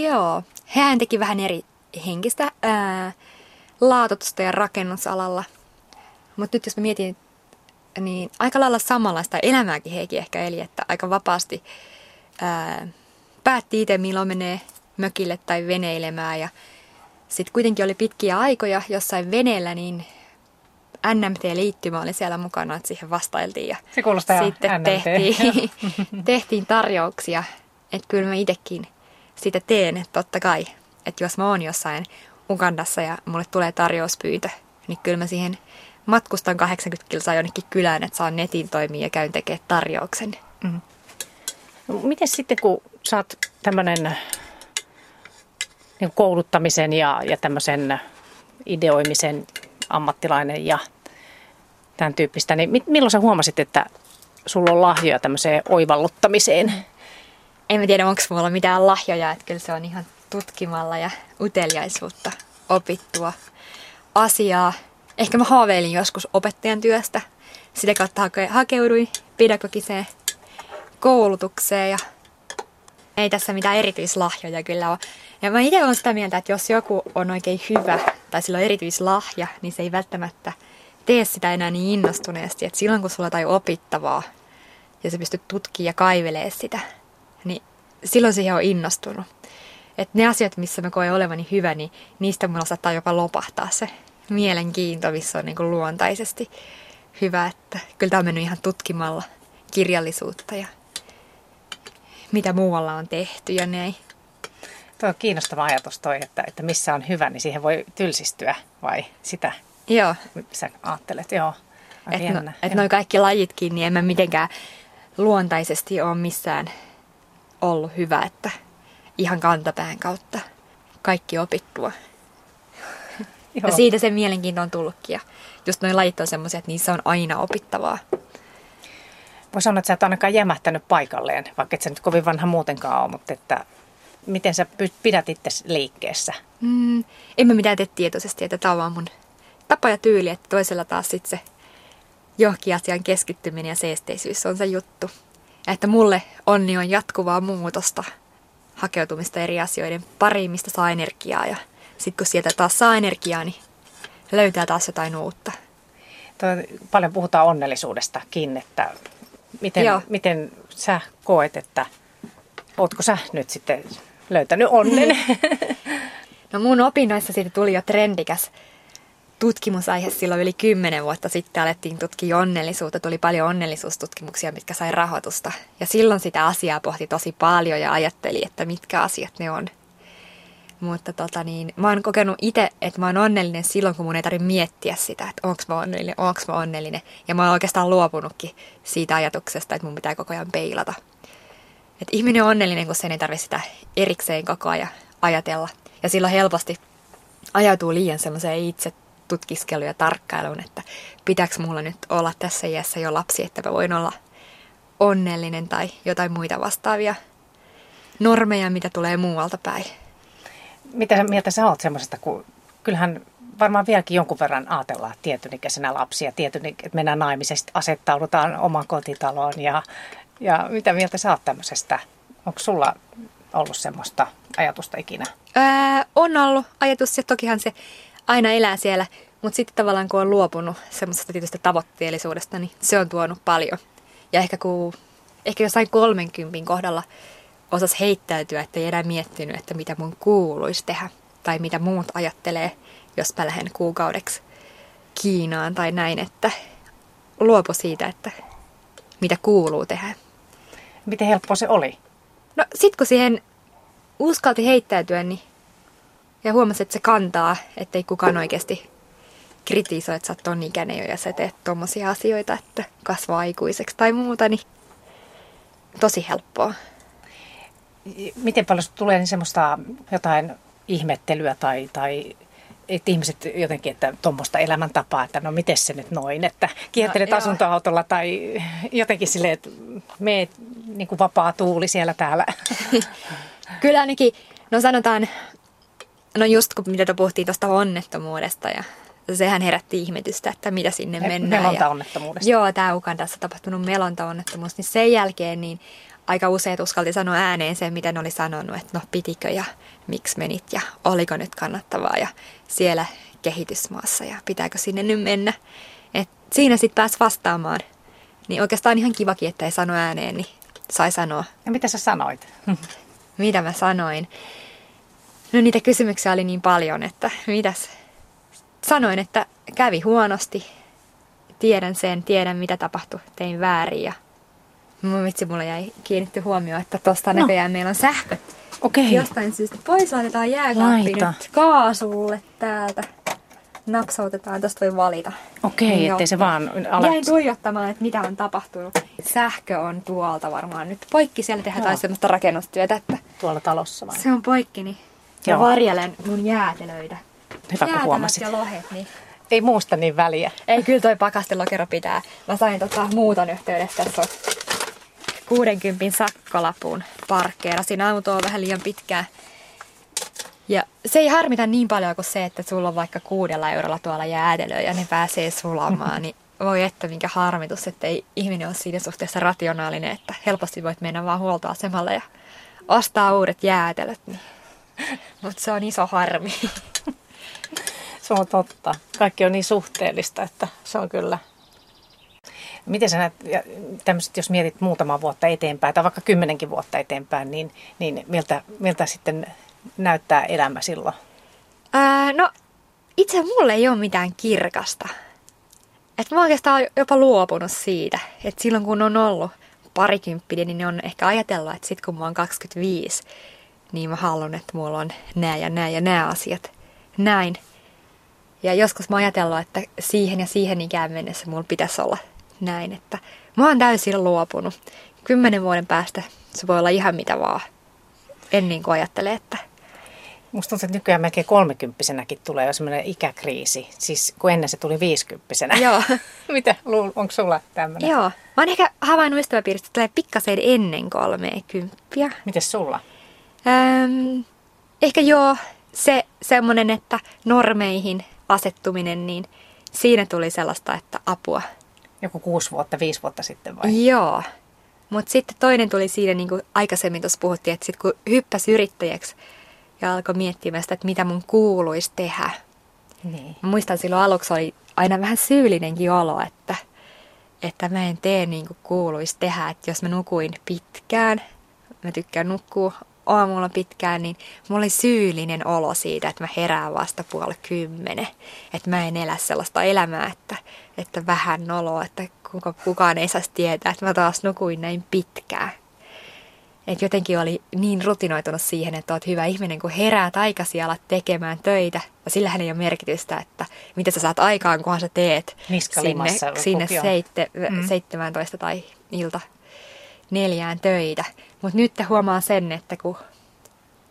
Joo, hän teki vähän eri henkistä ää, laatotusta ja rakennusalalla. Mutta nyt jos mä mietin, niin aika lailla samanlaista elämääkin heikin ehkä eli, että aika vapaasti ää, päätti itse milloin menee mökille tai veneilemään. Ja sitten kuitenkin oli pitkiä aikoja jossain veneellä, niin NMT-liittymä oli siellä mukana, että siihen vastailtiin. Ja Se kuulostaa sitten NMT. tehtiin, tehtiin tarjouksia, että kyllä mä itsekin sitä teen, että totta kai. Että jos mä oon jossain Ugandassa ja mulle tulee tarjouspyyntö, niin kyllä mä siihen matkustan 80 kilsaa jonnekin kylään, että saan netin toimia ja käyn tekemään tarjouksen. Mm. No, miten sitten, kun sä oot tämmöinen niin kouluttamisen ja, ja tämmöisen ideoimisen ammattilainen ja tämän tyyppistä, niin milloin sä huomasit, että sulla on lahjoja tämmöiseen oivalluttamiseen? En mä tiedä, onko mulla mitään lahjoja, että kyllä se on ihan tutkimalla ja uteliaisuutta opittua asiaa. Ehkä mä haaveilin joskus opettajan työstä. Sitä kautta hake- hakeuduin pedagogiseen koulutukseen ja ei tässä mitään erityislahjoja kyllä ole. Ja mä itse olen sitä mieltä, että jos joku on oikein hyvä tai sillä on erityislahja, niin se ei välttämättä tee sitä enää niin innostuneesti. Että silloin kun sulla on jotain opittavaa ja sä pystyt tutkimaan ja kaivelee sitä, niin silloin siihen on innostunut. Että ne asiat, missä mä koen olevani hyvä, niin niistä mulla saattaa jopa lopahtaa se mielenkiinto, missä on niin kuin luontaisesti hyvä. Että kyllä tämä on mennyt ihan tutkimalla kirjallisuutta ja mitä muualla on tehty ja näin. Tuo on kiinnostava ajatus toi, että, että missä on hyvä, niin siihen voi tylsistyä vai sitä Joo. sä ajattelet. Joo. Että no, et noi kaikki lajitkin, niin en mä mitenkään luontaisesti ole missään ollut hyvä, että ihan kantapään kautta kaikki opittua. Joo. Ja siitä se mielenkiinto on tullutkin. Ja just noin lajit on semmoisia, että niissä on aina opittavaa. Voi sanoa, että sä et ainakaan jämähtänyt paikalleen, vaikka et sä nyt kovin vanha muutenkaan ole, mutta että miten sä pidät itse liikkeessä? Mm, en mä mitään tee tietoisesti, että tämä on vaan mun tapa ja tyyli, että toisella taas sitten se johonkin asian keskittyminen ja seesteisyys on se juttu. Ja että mulle onni on jatkuvaa muutosta, hakeutumista eri asioiden pariin, mistä saa energiaa. Ja sitten kun sieltä taas saa energiaa, niin löytää taas jotain uutta. Tuo, paljon puhutaan onnellisuudestakin, että miten, miten sä koet, että ootko sä nyt sitten löytänyt onnen? No mun opinnoissa siitä tuli jo trendikäs tutkimusaihe silloin yli kymmenen vuotta sitten alettiin tutkia onnellisuutta. Tuli paljon onnellisuustutkimuksia, mitkä sai rahoitusta. Ja silloin sitä asiaa pohti tosi paljon ja ajatteli, että mitkä asiat ne on. Mutta tota niin, mä oon kokenut itse, että mä oon onnellinen silloin, kun mun ei tarvitse miettiä sitä, että onko mä onnellinen, onko mä onnellinen. Ja mä oon oikeastaan luopunutkin siitä ajatuksesta, että mun pitää koko ajan peilata. Että ihminen on onnellinen, kun sen ei tarvitse sitä erikseen koko ajan ajatella. Ja silloin helposti ajautuu liian semmoiseen itse tutkiskelu ja tarkkailuun, että pitääkö mulla nyt olla tässä iässä jo lapsi, että mä voin olla onnellinen tai jotain muita vastaavia normeja, mitä tulee muualta päin. Mitä mieltä sä oot semmoisesta, kun kyllähän varmaan vieläkin jonkun verran ajatellaan tietyn ikäisenä lapsia, tietyn, että mennään naimisesta, asettaudutaan oman kotitaloon ja, ja mitä mieltä sä oot tämmöisestä? Onko sulla ollut semmoista ajatusta ikinä? Ää, on ollut ajatus ja tokihan se aina elää siellä, mutta sitten tavallaan kun on luopunut semmoisesta tietystä tavoitteellisuudesta, niin se on tuonut paljon. Ja ehkä kun, ehkä jossain 30 kohdalla osas heittäytyä, että ei enää miettinyt, että mitä mun kuuluisi tehdä. Tai mitä muut ajattelee, jos mä lähden kuukaudeksi Kiinaan tai näin, että luopu siitä, että mitä kuuluu tehdä. Miten helppo se oli? No sit kun siihen uskalti heittäytyä, niin ja huomasi, että se kantaa, ettei kukaan oikeasti kritisoi, että sä oot ton ikäinen jo ja sä teet tommosia asioita, että kasvaa aikuiseksi tai muuta, niin tosi helppoa. Miten paljon tulee niin semmoista jotain ihmettelyä tai, tai että ihmiset jotenkin, että tuommoista elämäntapaa, että no miten se nyt noin, että kiertelet no, asuntoautolla tai jotenkin silleen, että meet niin kuin vapaa tuuli siellä täällä. Kyllä ainakin, no sanotaan, no just kun mitä puhuttiin tuosta onnettomuudesta ja sehän herätti ihmetystä, että mitä sinne mennään. Melontaonnettomuudesta. Joo, tämä Ukandassa tapahtunut melontaonnettomuus, niin sen jälkeen niin aika useat uskalti sanoa ääneen sen, mitä ne oli sanonut, että no pitikö ja miksi menit ja oliko nyt kannattavaa ja siellä kehitysmaassa ja pitääkö sinne nyt mennä. Et siinä sitten pääsi vastaamaan. Niin oikeastaan ihan kivakin, että ei sano ääneen, niin sai sanoa. Ja mitä sä sanoit? mitä mä sanoin? No niitä kysymyksiä oli niin paljon, että mitäs. Sanoin, että kävi huonosti. Tiedän sen, tiedän mitä tapahtui, tein väärin ja Mun vitsi, mulla jäi kiinnitty huomioon, että tosta no. näköjään meillä on sähköt. Okei. Okay. Jostain syystä pois laitetaan jääkaappi nyt kaasulle täältä. napsautetaan, tästä voi valita. Okei, okay, ettei se vaan ala... Jäin tuijottamaan, että mitä on tapahtunut. Sähkö on tuolta varmaan nyt poikki. Siellä tehdään jotain semmoista rakennustyötä. Että Tuolla talossa vai? Se on poikki, niin ja varjelen mun jäätelöitä. Hyvä, kun huomasit. ja lohet, niin ei muusta niin väliä. Ei, kyllä toi pakastelokero pitää. Mä sain tota muuton yhteydessä, tässä on 60 sakkolapun parkkeera. Siinä auto on vähän liian pitkää. Ja se ei harmita niin paljon kuin se, että sulla on vaikka kuudella eurolla tuolla jäätelöä ja ne pääsee sulamaan. Niin voi että minkä harmitus, että ei ihminen ole siinä suhteessa rationaalinen, että helposti voit mennä vaan huoltoasemalle ja ostaa uudet jäätelöt. Niin. Mutta se on iso harmi. Se on totta. Kaikki on niin suhteellista, että se on kyllä. Miten sä näet, tämmöset, jos mietit muutama vuotta eteenpäin tai vaikka kymmenenkin vuotta eteenpäin, niin, niin miltä, miltä sitten näyttää elämä silloin? Ää, no itse mulle ei ole mitään kirkasta. Et mä oikeastaan jopa luopunut siitä, että silloin kun on ollut parikymppinen, niin on ehkä ajatellut, että sitten kun mä oon 25, niin mä haluan, että mulla on nämä ja nämä ja nämä asiat näin. Ja joskus mä ajatellut, että siihen ja siihen ikään mennessä mulla pitäisi olla näin, että mä oon täysin luopunut. Kymmenen vuoden päästä se voi olla ihan mitä vaan. En niin kuin ajattele, että... Musta tuntuu, että nykyään melkein kolmekymppisenäkin tulee jo semmoinen ikäkriisi. Siis kun ennen se tuli viisikymppisenä. Joo. Mitä, onko sulla tämmöinen? Joo. Mä oon ehkä havainnut ystäväpiiristä, että tulee pikkasen ennen kolmekymppiä. Miten sulla? Öm, ehkä joo, se semmoinen, että normeihin asettuminen, niin siinä tuli sellaista, että apua. Joku kuusi vuotta, viisi vuotta sitten vai? Joo. Mutta sitten toinen tuli siinä, niin kuin aikaisemmin tuossa puhuttiin, että sitten kun hyppäsi yrittäjäksi ja alkoi miettimään sitä, että mitä mun kuuluisi tehdä. Niin. Mä muistan silloin aluksi oli aina vähän syyllinenkin olo, että, että mä en tee niin kuin kuuluisi tehdä. Että jos mä nukuin pitkään, mä tykkään nukkua aamulla pitkään, niin mulla oli syyllinen olo siitä, että mä herään vasta puoli kymmenen. Että mä en elä sellaista elämää, että, että vähän noloa, että kukaan ei saisi tietää, että mä taas nukuin näin pitkään. Et jotenkin oli niin rutinoitunut siihen, että oot hyvä ihminen, kun herää aikaisin alat tekemään töitä. Ja sillähän ei ole merkitystä, että mitä sä saat aikaan, kunhan sä teet sinne, sinne seitte, mm. 17 tai ilta neljään töitä. Mutta nyt huomaa sen, että kun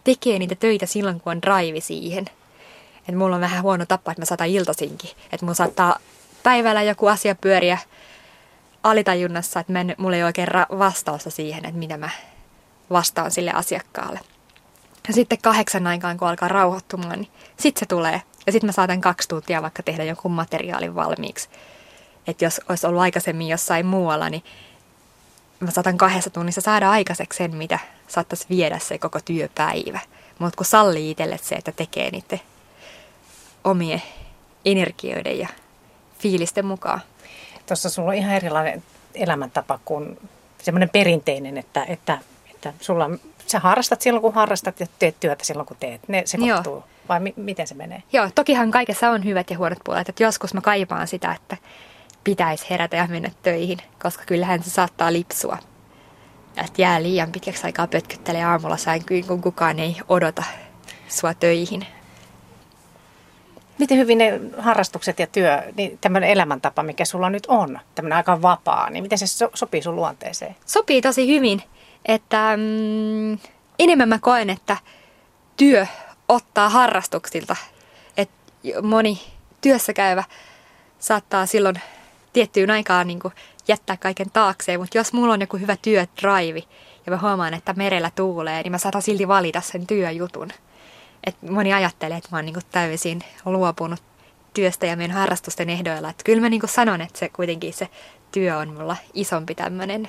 tekee niitä töitä silloin, kun on drive siihen. Että mulla on vähän huono tapa, että mä saatan iltasinkin. Että mulla saattaa päivällä joku asia pyöriä alitajunnassa, että en, mulla ei oikein ra- vastausta siihen, että mitä mä vastaan sille asiakkaalle. Ja sitten kahdeksan aikaan, kun alkaa rauhoittumaan, niin sitten se tulee. Ja sitten mä saatan kaksi tuntia vaikka tehdä jonkun materiaalin valmiiksi. Että jos olisi ollut aikaisemmin jossain muualla, niin mä saatan kahdessa tunnissa saada aikaiseksi sen, mitä saattaisi viedä se koko työpäivä. Mutta kun sallii itselle se, että tekee niiden omien energioiden ja fiilisten mukaan. Tuossa sulla on ihan erilainen elämäntapa kuin semmoinen perinteinen, että, että, että sulla, sä harrastat silloin kun harrastat ja teet työtä silloin kun teet. Ne sekoittuu. Joo. Vai mi- miten se menee? Joo, tokihan kaikessa on hyvät ja huonot puolet. Että joskus mä kaipaan sitä, että pitäisi herätä ja mennä töihin, koska kyllähän se saattaa lipsua. Että jää liian pitkäksi aikaa pötkyttelee aamulla sänkyyn, kun kukaan ei odota sua töihin. Miten hyvin ne harrastukset ja työ, niin tämmöinen elämäntapa, mikä sulla nyt on, tämmöinen aika vapaa, niin miten se so- sopii sun luonteeseen? Sopii tosi hyvin, että mm, enemmän mä koen, että työ ottaa harrastuksilta. Että moni työssä käyvä saattaa silloin tiettyyn aikaan niin kuin jättää kaiken taakseen, mutta jos mulla on joku hyvä työdraivi ja mä huomaan, että merellä tuulee, niin mä saatan silti valita sen työjutun. Et moni ajattelee, että mä oon niin kuin täysin luopunut työstä ja meidän harrastusten ehdoilla. Että kyllä mä niin kuin sanon, että se kuitenkin se työ on mulla isompi tämmöinen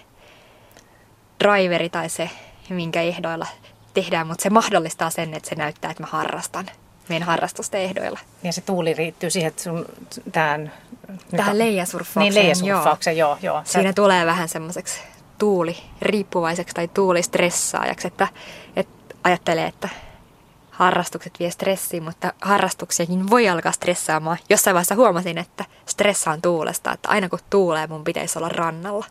driveri tai se, minkä ehdoilla tehdään, mutta se mahdollistaa sen, että se näyttää, että mä harrastan meidän harrastusten ehdoilla. Ja se tuuli riittyy siihen, että sun tämän... Tähän leijasurffaukseen. Niin, leijasurffaukseen, joo. joo, joo. Siinä Sä... tulee vähän semmoiseksi tuuli riippuvaiseksi tai tuulistressaajaksi, että, että ajattelee, että harrastukset vie stressiin, mutta harrastuksiakin voi alkaa stressaamaan. Jossain vaiheessa huomasin, että stressaan tuulesta, että aina kun tuulee, mun pitäisi olla rannalla.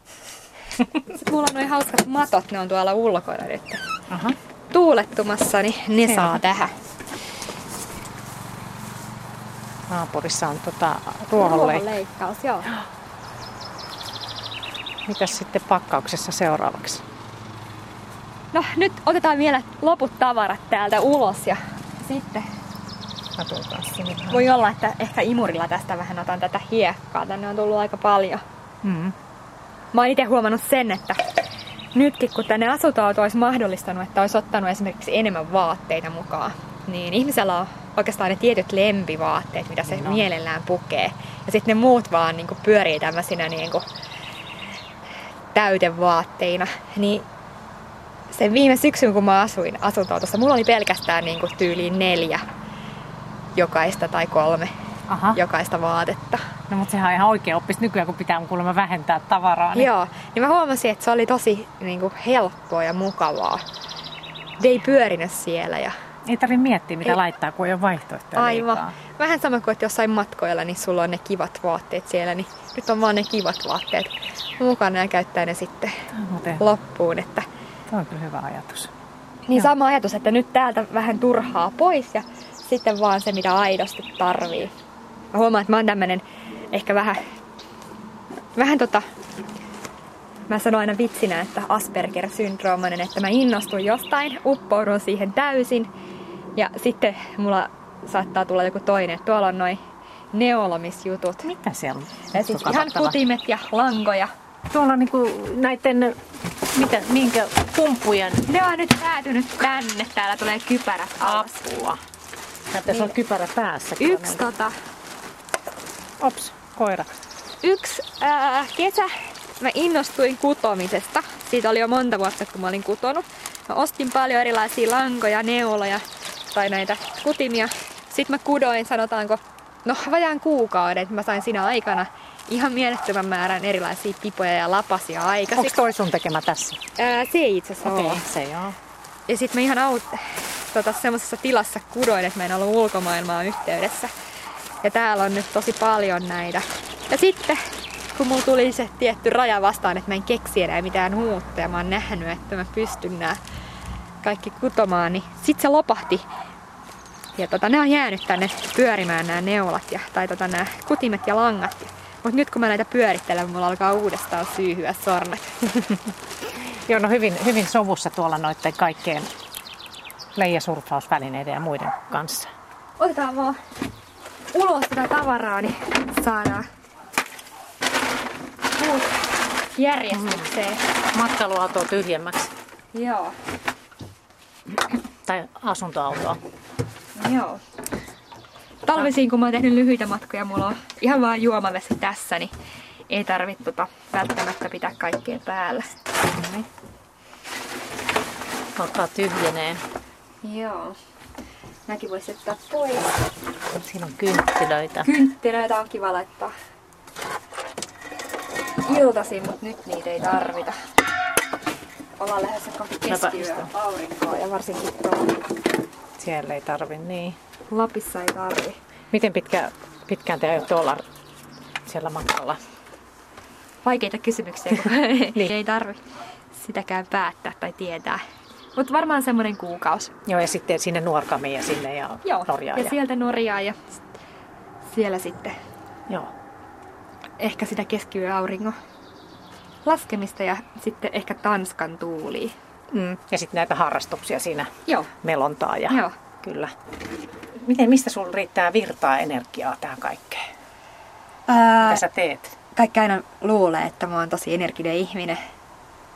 Sitten mulla on noin hauskat matot, ne on tuolla ulkona nyt. Aha. Tuulettumassa, niin ne saa tähän. Naapurissa on tota, ruohonleikkaus. Ruohonleikkaus, joo. Mitäs sitten pakkauksessa seuraavaksi? No nyt otetaan vielä loput tavarat täältä ulos ja sitten sinne voi olla, että ehkä imurilla tästä vähän otan tätä hiekkaa. Tänne on tullut aika paljon. Mm. Mä oon itse huomannut sen, että nytkin kun tänne asuntauto olisi mahdollistanut, että olisi ottanut esimerkiksi enemmän vaatteita mukaan, niin ihmisellä on oikeastaan ne tietyt lempivaatteet, mitä se on. mielellään pukee. Ja sitten ne muut vaan niin pyörii tämmöisinä niin täytevaatteina. Niin sen viime syksyn, kun mä asuin asuntautossa, mulla oli pelkästään niin tyyliin neljä jokaista tai kolme Aha. jokaista vaatetta. No mutta sehän on ihan oikein oppis nykyään, kun pitää kuulemma vähentää tavaraa. Niin... Joo, niin mä huomasin, että se oli tosi niin kuin, helppoa ja mukavaa. Ne ei pyörinyt siellä ja Ei tarvi miettiä, mitä Ei. laittaa, kun ei ole vaihtoehtoja aivan. liikaa. Vähän sama kuin, että jossain matkoilla, niin sulla on ne kivat vaatteet siellä, niin nyt on vaan ne kivat vaatteet mukana ja käyttää ne sitten Muuten, loppuun. Että, tuo on kyllä hyvä ajatus. niin Joo. sama ajatus, että nyt täältä vähän turhaa pois ja sitten vaan se, mitä aidosti tarvii. Mä huomaan, että mä oon tämmönen ehkä vähän, vähän tota, mä sanon aina vitsinä, että Asperger-syndroomainen, että mä innostun jostain, uppoudun siihen täysin ja sitten mulla saattaa tulla joku toinen. että Tuolla on noin neolomisjutut. Mitä siellä on? Ja siis ihan kutimet ja lankoja. Tuolla on niinku näiden, mitä, minkä pumppujen Ne on nyt päätynyt tänne. Täällä tulee kypärät alas. apua. Näyttäisi olla kypärä päässä. Yksi, näin. tota, Ops, koira. yksi ää, kesä mä innostuin kutomisesta. Siitä oli jo monta vuotta, kun mä olin kutonut. Mä ostin paljon erilaisia lankoja, neuloja tai näitä kutimia. Sitten mä kudoin, sanotaanko, no vajaan kuukauden. Mä sain siinä aikana ihan mielettömän määrän erilaisia pipoja ja lapasia Onko aikaiseksi. toi sun tekemä tässä? Ää, se ei itse asiassa okay, se joo. Ja sitten mä ihan aut, tota, semmoisessa tilassa kudoin, että mä en ollut ulkomaailmaan yhteydessä. Ja täällä on nyt tosi paljon näitä. Ja sitten, kun mulla tuli se tietty raja vastaan, että mä en keksi enää mitään uutta ja mä oon nähnyt, että mä pystyn nämä kaikki kutomaan, niin sit se lopahti. Ja tota, ne on jäänyt tänne pyörimään nämä neulat ja, tai tota, nämä kutimet ja langat. Mutta nyt kun mä näitä pyörittelen, mulla alkaa uudestaan syyhyä sormet. Joo, no hyvin, hyvin sovussa tuolla noiden kaikkien leijasurfausvälineiden ja muiden kanssa. Otetaan vaan ulos tätä tavaraa, niin saadaan muut järjestykseen. Matkailuautoa tyhjemmäksi. Joo, Tai asuntoautoa. joo. Talvisiin, kun mä oon tehnyt lyhyitä matkoja, mulla on ihan vaan juomavesi tässä, niin ei tarvitse tota välttämättä pitää kaikkea päällä. Alkaa tyhjenee. Joo. Mäkin voisi ottaa pois. Siinä on kynttilöitä. Kynttilöitä on kiva laittaa iltaisin, mutta nyt niitä ei tarvita. Ollaan lähdössä kohti istun. aurinkoa ja varsinkin tuolla Siellä ei tarvi niin. Lapissa ei tarvi. Miten pitkä, pitkään te aiotte olla siellä matkalla? Vaikeita kysymyksiä, kun Niin. ei tarvi sitäkään päättää tai tietää. Mutta varmaan semmoinen kuukausi. Joo, ja sitten sinne Nuorkamiin ja sinne ja Joo. Norjaan. ja sieltä Norjaa ja siellä sitten Joo. ehkä sitä keskiyön auringon laskemista ja sitten ehkä Tanskan tuulia. Mm. Ja sitten näitä harrastuksia siinä Joo. melontaa. Ja... Joo. Kyllä. Miten, mistä sulla riittää virtaa energiaa tähän kaikkeen? Ää, Mitä sä teet? kaikki aina luulee, että mä oon tosi energinen ihminen.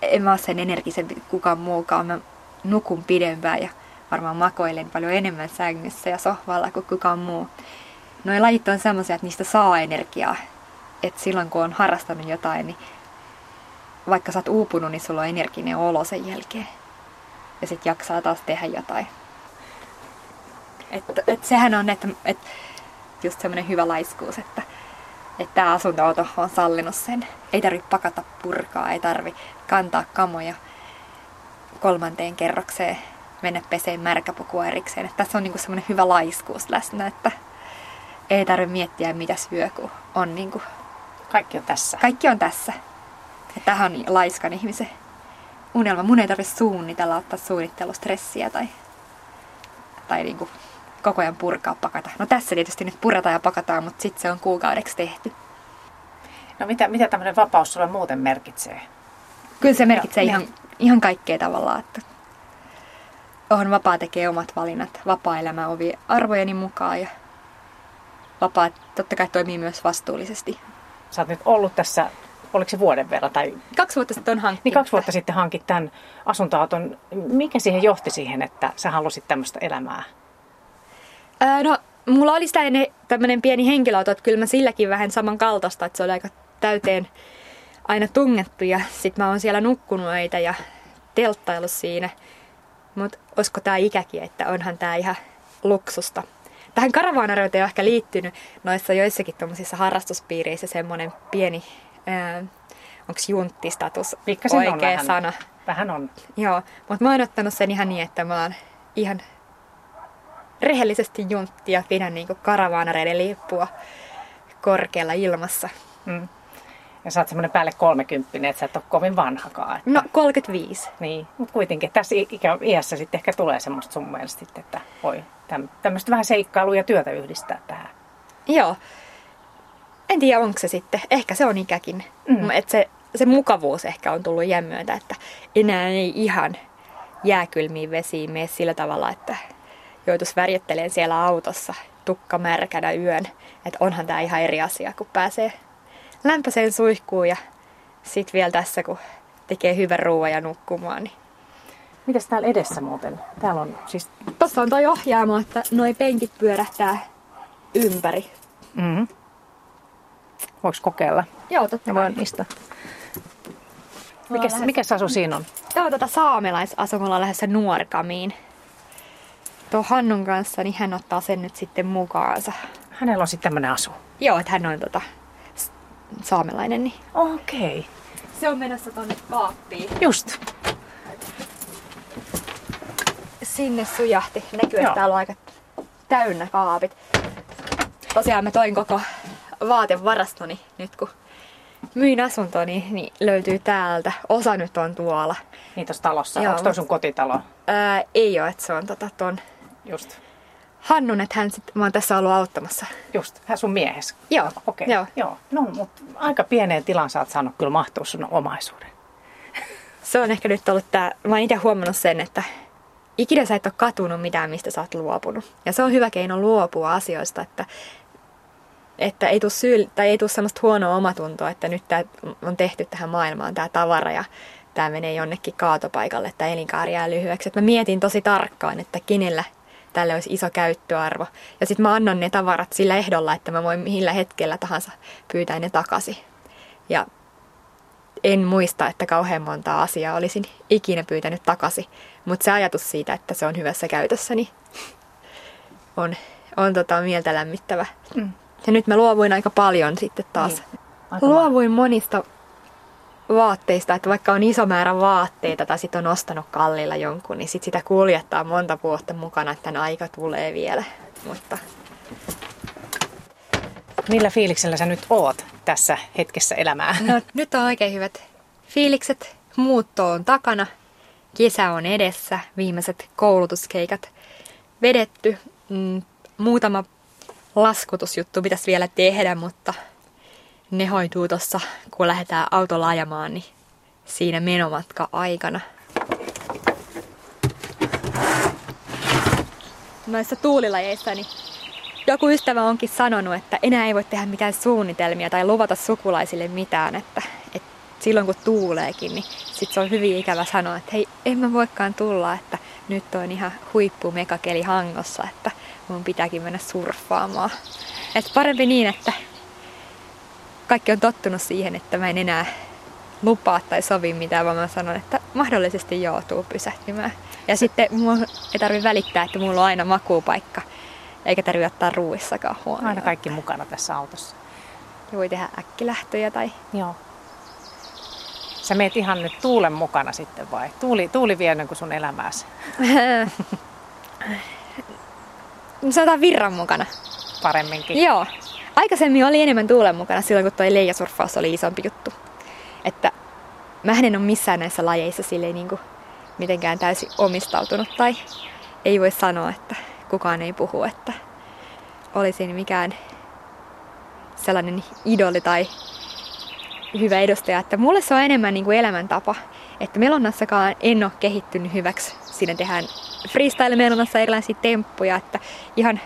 En mä oo sen energisempi kukaan muukaan. Mä nukun pidempään ja varmaan makoilen paljon enemmän sängyssä ja sohvalla kuin kukaan muu. Noi lajit on semmoisia, että niistä saa energiaa. Että silloin kun on harrastanut jotain, niin vaikka sä oot uupunut, niin sulla on energinen olo sen jälkeen. Ja sit jaksaa taas tehdä jotain. Et, et sehän on, että et just semmoinen hyvä laiskuus, että että tämä asuntoauto on sallinut sen. Ei tarvi pakata purkaa, ei tarvi kantaa kamoja kolmanteen kerrokseen, mennä peseen märkäpukua erikseen. Että tässä on niinku semmoinen hyvä laiskuus läsnä, että ei tarvi miettiä mitä syö, kun on niinku, Kaikki on tässä. kaikki on tässä. Ja tähän on laiskan ihmisen unelma. Mun ei tarvitse suunnitella, ottaa suunnittelustressiä tai, tai niinku koko ajan purkaa, pakata. No tässä tietysti nyt purataan ja pakataan, mutta sitten se on kuukaudeksi tehty. No mitä, mitä tämmöinen vapaus sulle muuten merkitsee? Kyllä se merkitsee ja, ihan, niin. ihan kaikkea tavallaan, että on vapaa tekee omat valinnat. Vapaa-elämä ovi arvojeni mukaan ja vapaa totta kai toimii myös vastuullisesti. Sä oot nyt ollut tässä, oliko se vuoden verran? Tai... Kaksi vuotta sitten on hankkinut. Niin kaksi vuotta sitten hankit tämän asuntoauton. Mikä siihen johti siihen, että sä halusit tämmöistä elämää? Ää, no, mulla oli sitä ennen tämmöinen pieni henkilöauto, että kyllä mä silläkin vähän samankaltaista, että se oli aika täyteen aina tungettu ja sit mä oon siellä nukkunut öitä ja telttaillut siinä. Mutta olisiko tämä ikäkin, että onhan tämä ihan luksusta. Tähän karavaanareuteen on ehkä liittynyt noissa joissakin tuommoisissa harrastuspiireissä semmoinen pieni, onko junttistatus Pikkasen oikea on vähän, sana. Vähän on. Joo, mutta mä oon ottanut sen ihan niin, että mä oon ihan rehellisesti juntti ja pidän niinku karavaanareiden lippua korkealla ilmassa. Mm. Ja sä oot semmoinen päälle 30, että sä et ole kovin vanhakaan. Että... No 35. Niin, mutta kuitenkin tässä ikä, iässä sitten ehkä tulee semmoista sun mielestä, että voi tämmöistä vähän seikkailua ja työtä yhdistää tähän. Joo. En tiedä, onko se sitten. Ehkä se on ikäkin. Mm. Et se, se mukavuus ehkä on tullut iän myötä, että enää ei ihan jääkylmiin vesiin mene sillä tavalla, että joutuisi värjettelemään siellä autossa tukka märkänä yön. Että onhan tämä ihan eri asia, kun pääsee lämpöiseen suihkuun ja sitten vielä tässä, kun tekee hyvän ruoan ja nukkumaan. Niin. Mitäs täällä edessä muuten? Täällä on siis... Tuossa on toi ohjaamo, että noi penkit pyörähtää ympäri. Mm-hmm. Voiko kokeilla? Joo, totta kai. voin istua. Mikäs, lähes... mikäs asu siinä on? Tämä on tota saamelaisasu, me ollaan lähdössä Nuorkamiin. Tuo Hannun kanssa, niin hän ottaa sen nyt sitten mukaansa. Hänellä on sitten tämmöinen asu? Joo, että hän on tota saamelainen. Niin. Okei. Okay. Se on menossa tonne kaappiin. Just. Sinne sujahti. Näkyy, että täällä on aika täynnä kaapit. Tosiaan mä toin koko vaatevarastoni nyt kun myin asuntoni, niin löytyy täältä. Osa nyt on tuolla. Niin tuossa talossa. Joo, Onko toi sun kotitalo? Ää, ei ole, että se on tota ton... Just. Hannun, että hän sit, mä oon tässä ollut auttamassa. Just, hän sun miehes. Joo. Okei. Okay. Joo. Joo. No, mutta aika pieneen tilaan sä oot saanut kyllä mahtua sun omaisuuden. Se on ehkä nyt ollut tää, mä oon itse huomannut sen, että ikinä sä et ole katunut mitään, mistä sä oot luopunut. Ja se on hyvä keino luopua asioista, että, että ei tule syy, tai ei tule semmoista huonoa omatuntoa, että nyt tämä on tehty tähän maailmaan tämä tavara ja tämä menee jonnekin kaatopaikalle, että elinkaari jää lyhyeksi. Et mä mietin tosi tarkkaan, että kenellä tälle olisi iso käyttöarvo. Ja sitten mä annan ne tavarat sillä ehdolla, että mä voin millä hetkellä tahansa pyytää ne takaisin. Ja en muista, että kauhean monta asiaa olisin ikinä pyytänyt takaisin. Mutta se ajatus siitä, että se on hyvässä käytössä, niin on, on tota mieltä lämmittävä. Mm. Ja nyt mä luovuin aika paljon sitten taas. Niin. Luovuin monista vaatteista, että vaikka on iso määrä vaatteita tai sitten on ostanut kallilla jonkun, niin sit sitä kuljettaa monta vuotta mukana, että tämän aika tulee vielä. Mutta... Millä fiiliksellä sä nyt oot tässä hetkessä elämää? No nyt on oikein hyvät fiilikset. Muutto on takana. Kesä on edessä. Viimeiset koulutuskeikat vedetty. Mm, muutama laskutusjuttu pitäisi vielä tehdä, mutta ne hoituu tuossa, kun lähdetään autolla ajamaan, niin siinä menomatka aikana. Noissa tuulilajeissa niin joku ystävä onkin sanonut, että enää ei voi tehdä mitään suunnitelmia tai luvata sukulaisille mitään, että, että silloin kun tuuleekin, niin sit se on hyvin ikävä sanoa, että hei, en mä voikaan tulla, että nyt on ihan huippu megakeli hangossa, että mun pitääkin mennä surffaamaan. Et parempi niin, että kaikki on tottunut siihen, että mä en enää lupaa tai sovi mitään, vaan mä sanon, että mahdollisesti joo, tuu pysähtymään. Ja sitten mulla ei tarvi välittää, että mulla on aina makuupaikka, eikä tarvi ottaa ruuissakaan huomioon. Aina kaikki mukana tässä autossa. Ja voi tehdä äkkilähtöjä tai... Joo. Sä meet ihan nyt tuulen mukana sitten vai? Tuuli, tuuli vie kuin sun elämääsi. Sanotaan virran mukana. Paremminkin. Joo. Aikaisemmin oli enemmän tuulen mukana silloin, kun toi leijasurffaus oli isompi juttu. Että mä en ole missään näissä lajeissa silleen niin kuin mitenkään täysin omistautunut tai ei voi sanoa, että kukaan ei puhu, että olisin mikään sellainen idoli tai hyvä edustaja, että mulle se on enemmän niin kuin elämäntapa. Että melonnassakaan en ole kehittynyt hyväksi. Siinä tehdään freestyle-melonnassa erilaisia temppuja, että ihan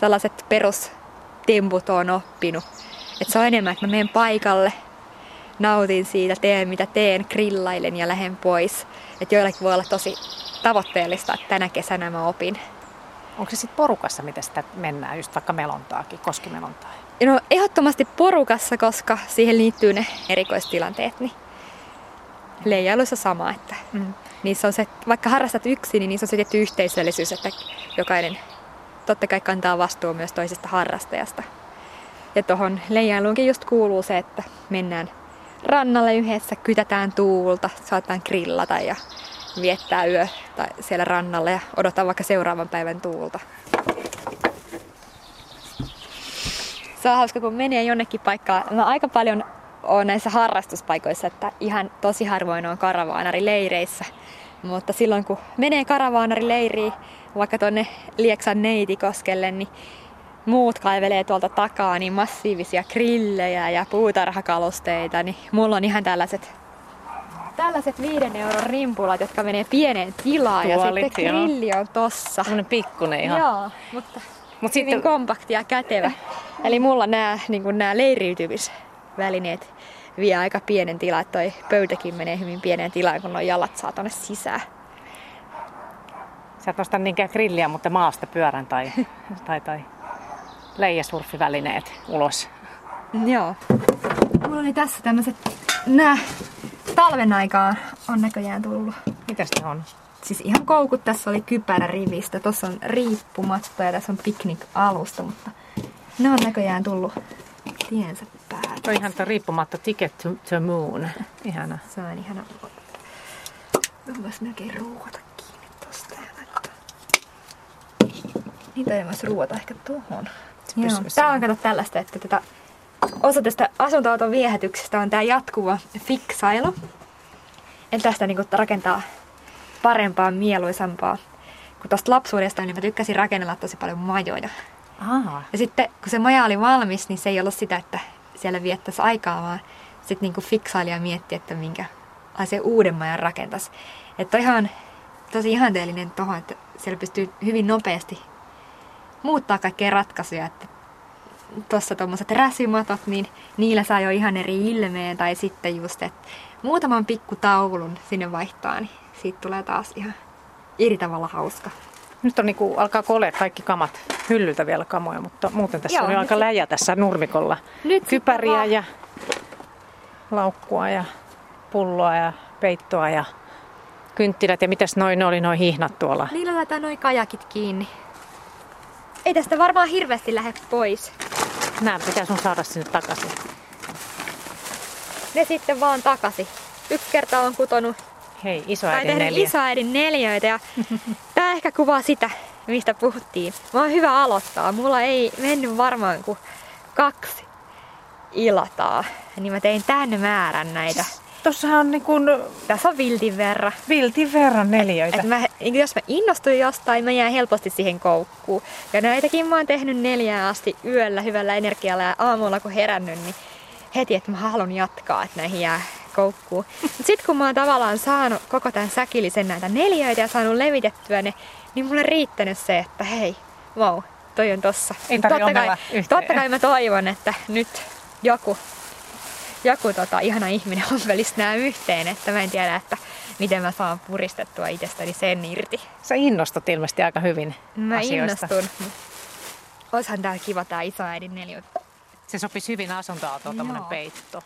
tällaiset perustemput on oppinut. Että se on enemmän, että mä menen paikalle, nautin siitä, teen mitä teen, grillailen ja lähden pois. Että joillakin voi olla tosi tavoitteellista, että tänä kesänä mä opin. Onko se sitten porukassa, mitä sitä mennään, just vaikka melontaakin, koskimelontaa? No ehdottomasti porukassa, koska siihen liittyy ne erikoistilanteet. Niin leijailuissa sama, että mm. niissä on se, vaikka harrastat yksin, niin niissä on se tietty yhteisöllisyys, että jokainen totta kai kantaa vastuun myös toisesta harrastajasta. Ja tuohon leijailuunkin just kuuluu se, että mennään rannalle yhdessä, kytätään tuulta, saataan grillata ja viettää yö tai siellä rannalla ja odottaa vaikka seuraavan päivän tuulta. Se on hauska, kun menee jonnekin paikkaan. Mä aika paljon on näissä harrastuspaikoissa, että ihan tosi harvoin on karavaanarileireissä. Mutta silloin kun menee karavaanarileiriin, vaikka tuonne Lieksan Neitikoskelle, niin muut kaivelee tuolta takaa niin massiivisia grillejä ja puutarhakalusteita, niin mulla on ihan tällaiset tällaiset viiden euron rimpulat, jotka menee pieneen tilaan Tuolit, ja sitten grilli on tossa. Sellainen pikkunen ihan. Joo, mutta Mut hyvin sitten... kompakti ja kätevä. Eli mulla nämä, niin nämä leiriytymisvälineet vie aika pienen tilan, että toi pöytäkin menee hyvin pieneen tilaan, kun nuo jalat saa tonne sisään. Sä et nosta niinkään grilliä, mutta maasta pyörän tai, tai, tai leijasurfivälineet ulos. Joo. Mulla oli tässä tämmöiset, nää talven aikaan on näköjään tullut. Mitäs ne on? Siis ihan koukut, tässä oli kypärä rivistä, tuossa on riippumatta ja tässä on piknik-alusta, mutta ne on näköjään tullut tiensä päälle. Tuo ihan riippumatta Ticket to, to Moon. Ihana. Se on ihana. Voisi melkein ruuata kiinni tosta laittaa. Niitä ei voisi ruuata ehkä tuohon. Joo. Tää on kato tällaista, että tätä osa tästä asuntoauton viehätyksestä on tämä jatkuva fiksailu. Eli tästä niin rakentaa parempaa, mieluisampaa. Kun tuosta lapsuudesta niin mä tykkäsin rakennella tosi paljon majoja. Aha. Ja sitten kun se maja oli valmis, niin se ei ollut sitä, että siellä viettäisi aikaa, vaan sitten niin fiksaili ja mietti, että minkä se uuden majan rakentaisi. Että ihan tosi ihanteellinen tuohon, että siellä pystyy hyvin nopeasti muuttaa kaikkea ratkaisuja. Että tuossa tuommoiset räsymatot, niin niillä saa jo ihan eri ilmeen. Tai sitten just, että muutaman pikku taulun sinne vaihtaa, niin siitä tulee taas ihan eri tavalla hauska. Nyt on niinku, alkaa kolea kaikki kamat hyllyltä vielä kamoja, mutta muuten tässä Joo, on aika läjä tässä nurmikolla. Nyt Kypäriä ja laukkua ja pulloa ja peittoa ja kynttilät ja mitäs noin oli noin hihnat tuolla? Niillä laitetaan noin kajakit kiinni. Ei tästä varmaan hirveästi lähde pois. Nämä pitää sun saada sinne takaisin. Ne sitten vaan takaisin. Yksi kerta on kutonut Hei, isoäidin neljä. isoäidin neljöitä ja tää ehkä kuvaa sitä, mistä puhuttiin. Mä oon hyvä aloittaa. Mulla ei mennyt varmaan kuin kaksi ilataa. Niin mä tein tänne määrän näitä. Tossahan on niin kun... Tässä on viltin verran. Viltin verran neljöitä. Et, et mä, niin jos mä innostuin jostain, mä jään helposti siihen koukkuun. Ja näitäkin mä oon tehnyt neljään asti yöllä hyvällä energialla ja aamulla kun herännyt, niin heti, että mä haluan jatkaa, että näihin jää koukkuun. Sitten kun mä oon tavallaan saanut koko tämän säkillisen näitä neljöitä ja saanut levitettyä ne, niin mulle riittänyt se, että hei, wow, toi on tossa. Ei totta kai, totta kai mä toivon, että nyt joku, joku tota, ihana ihminen ompelisi nämä yhteen, että mä en tiedä, että miten mä saan puristettua itsestäni sen irti. Sä innostut ilmeisesti aika hyvin Mä asioista. innostun. Oishan tää kiva tää isoäidin neljä. Se sopisi hyvin asuntoautoon, tämmönen peitto.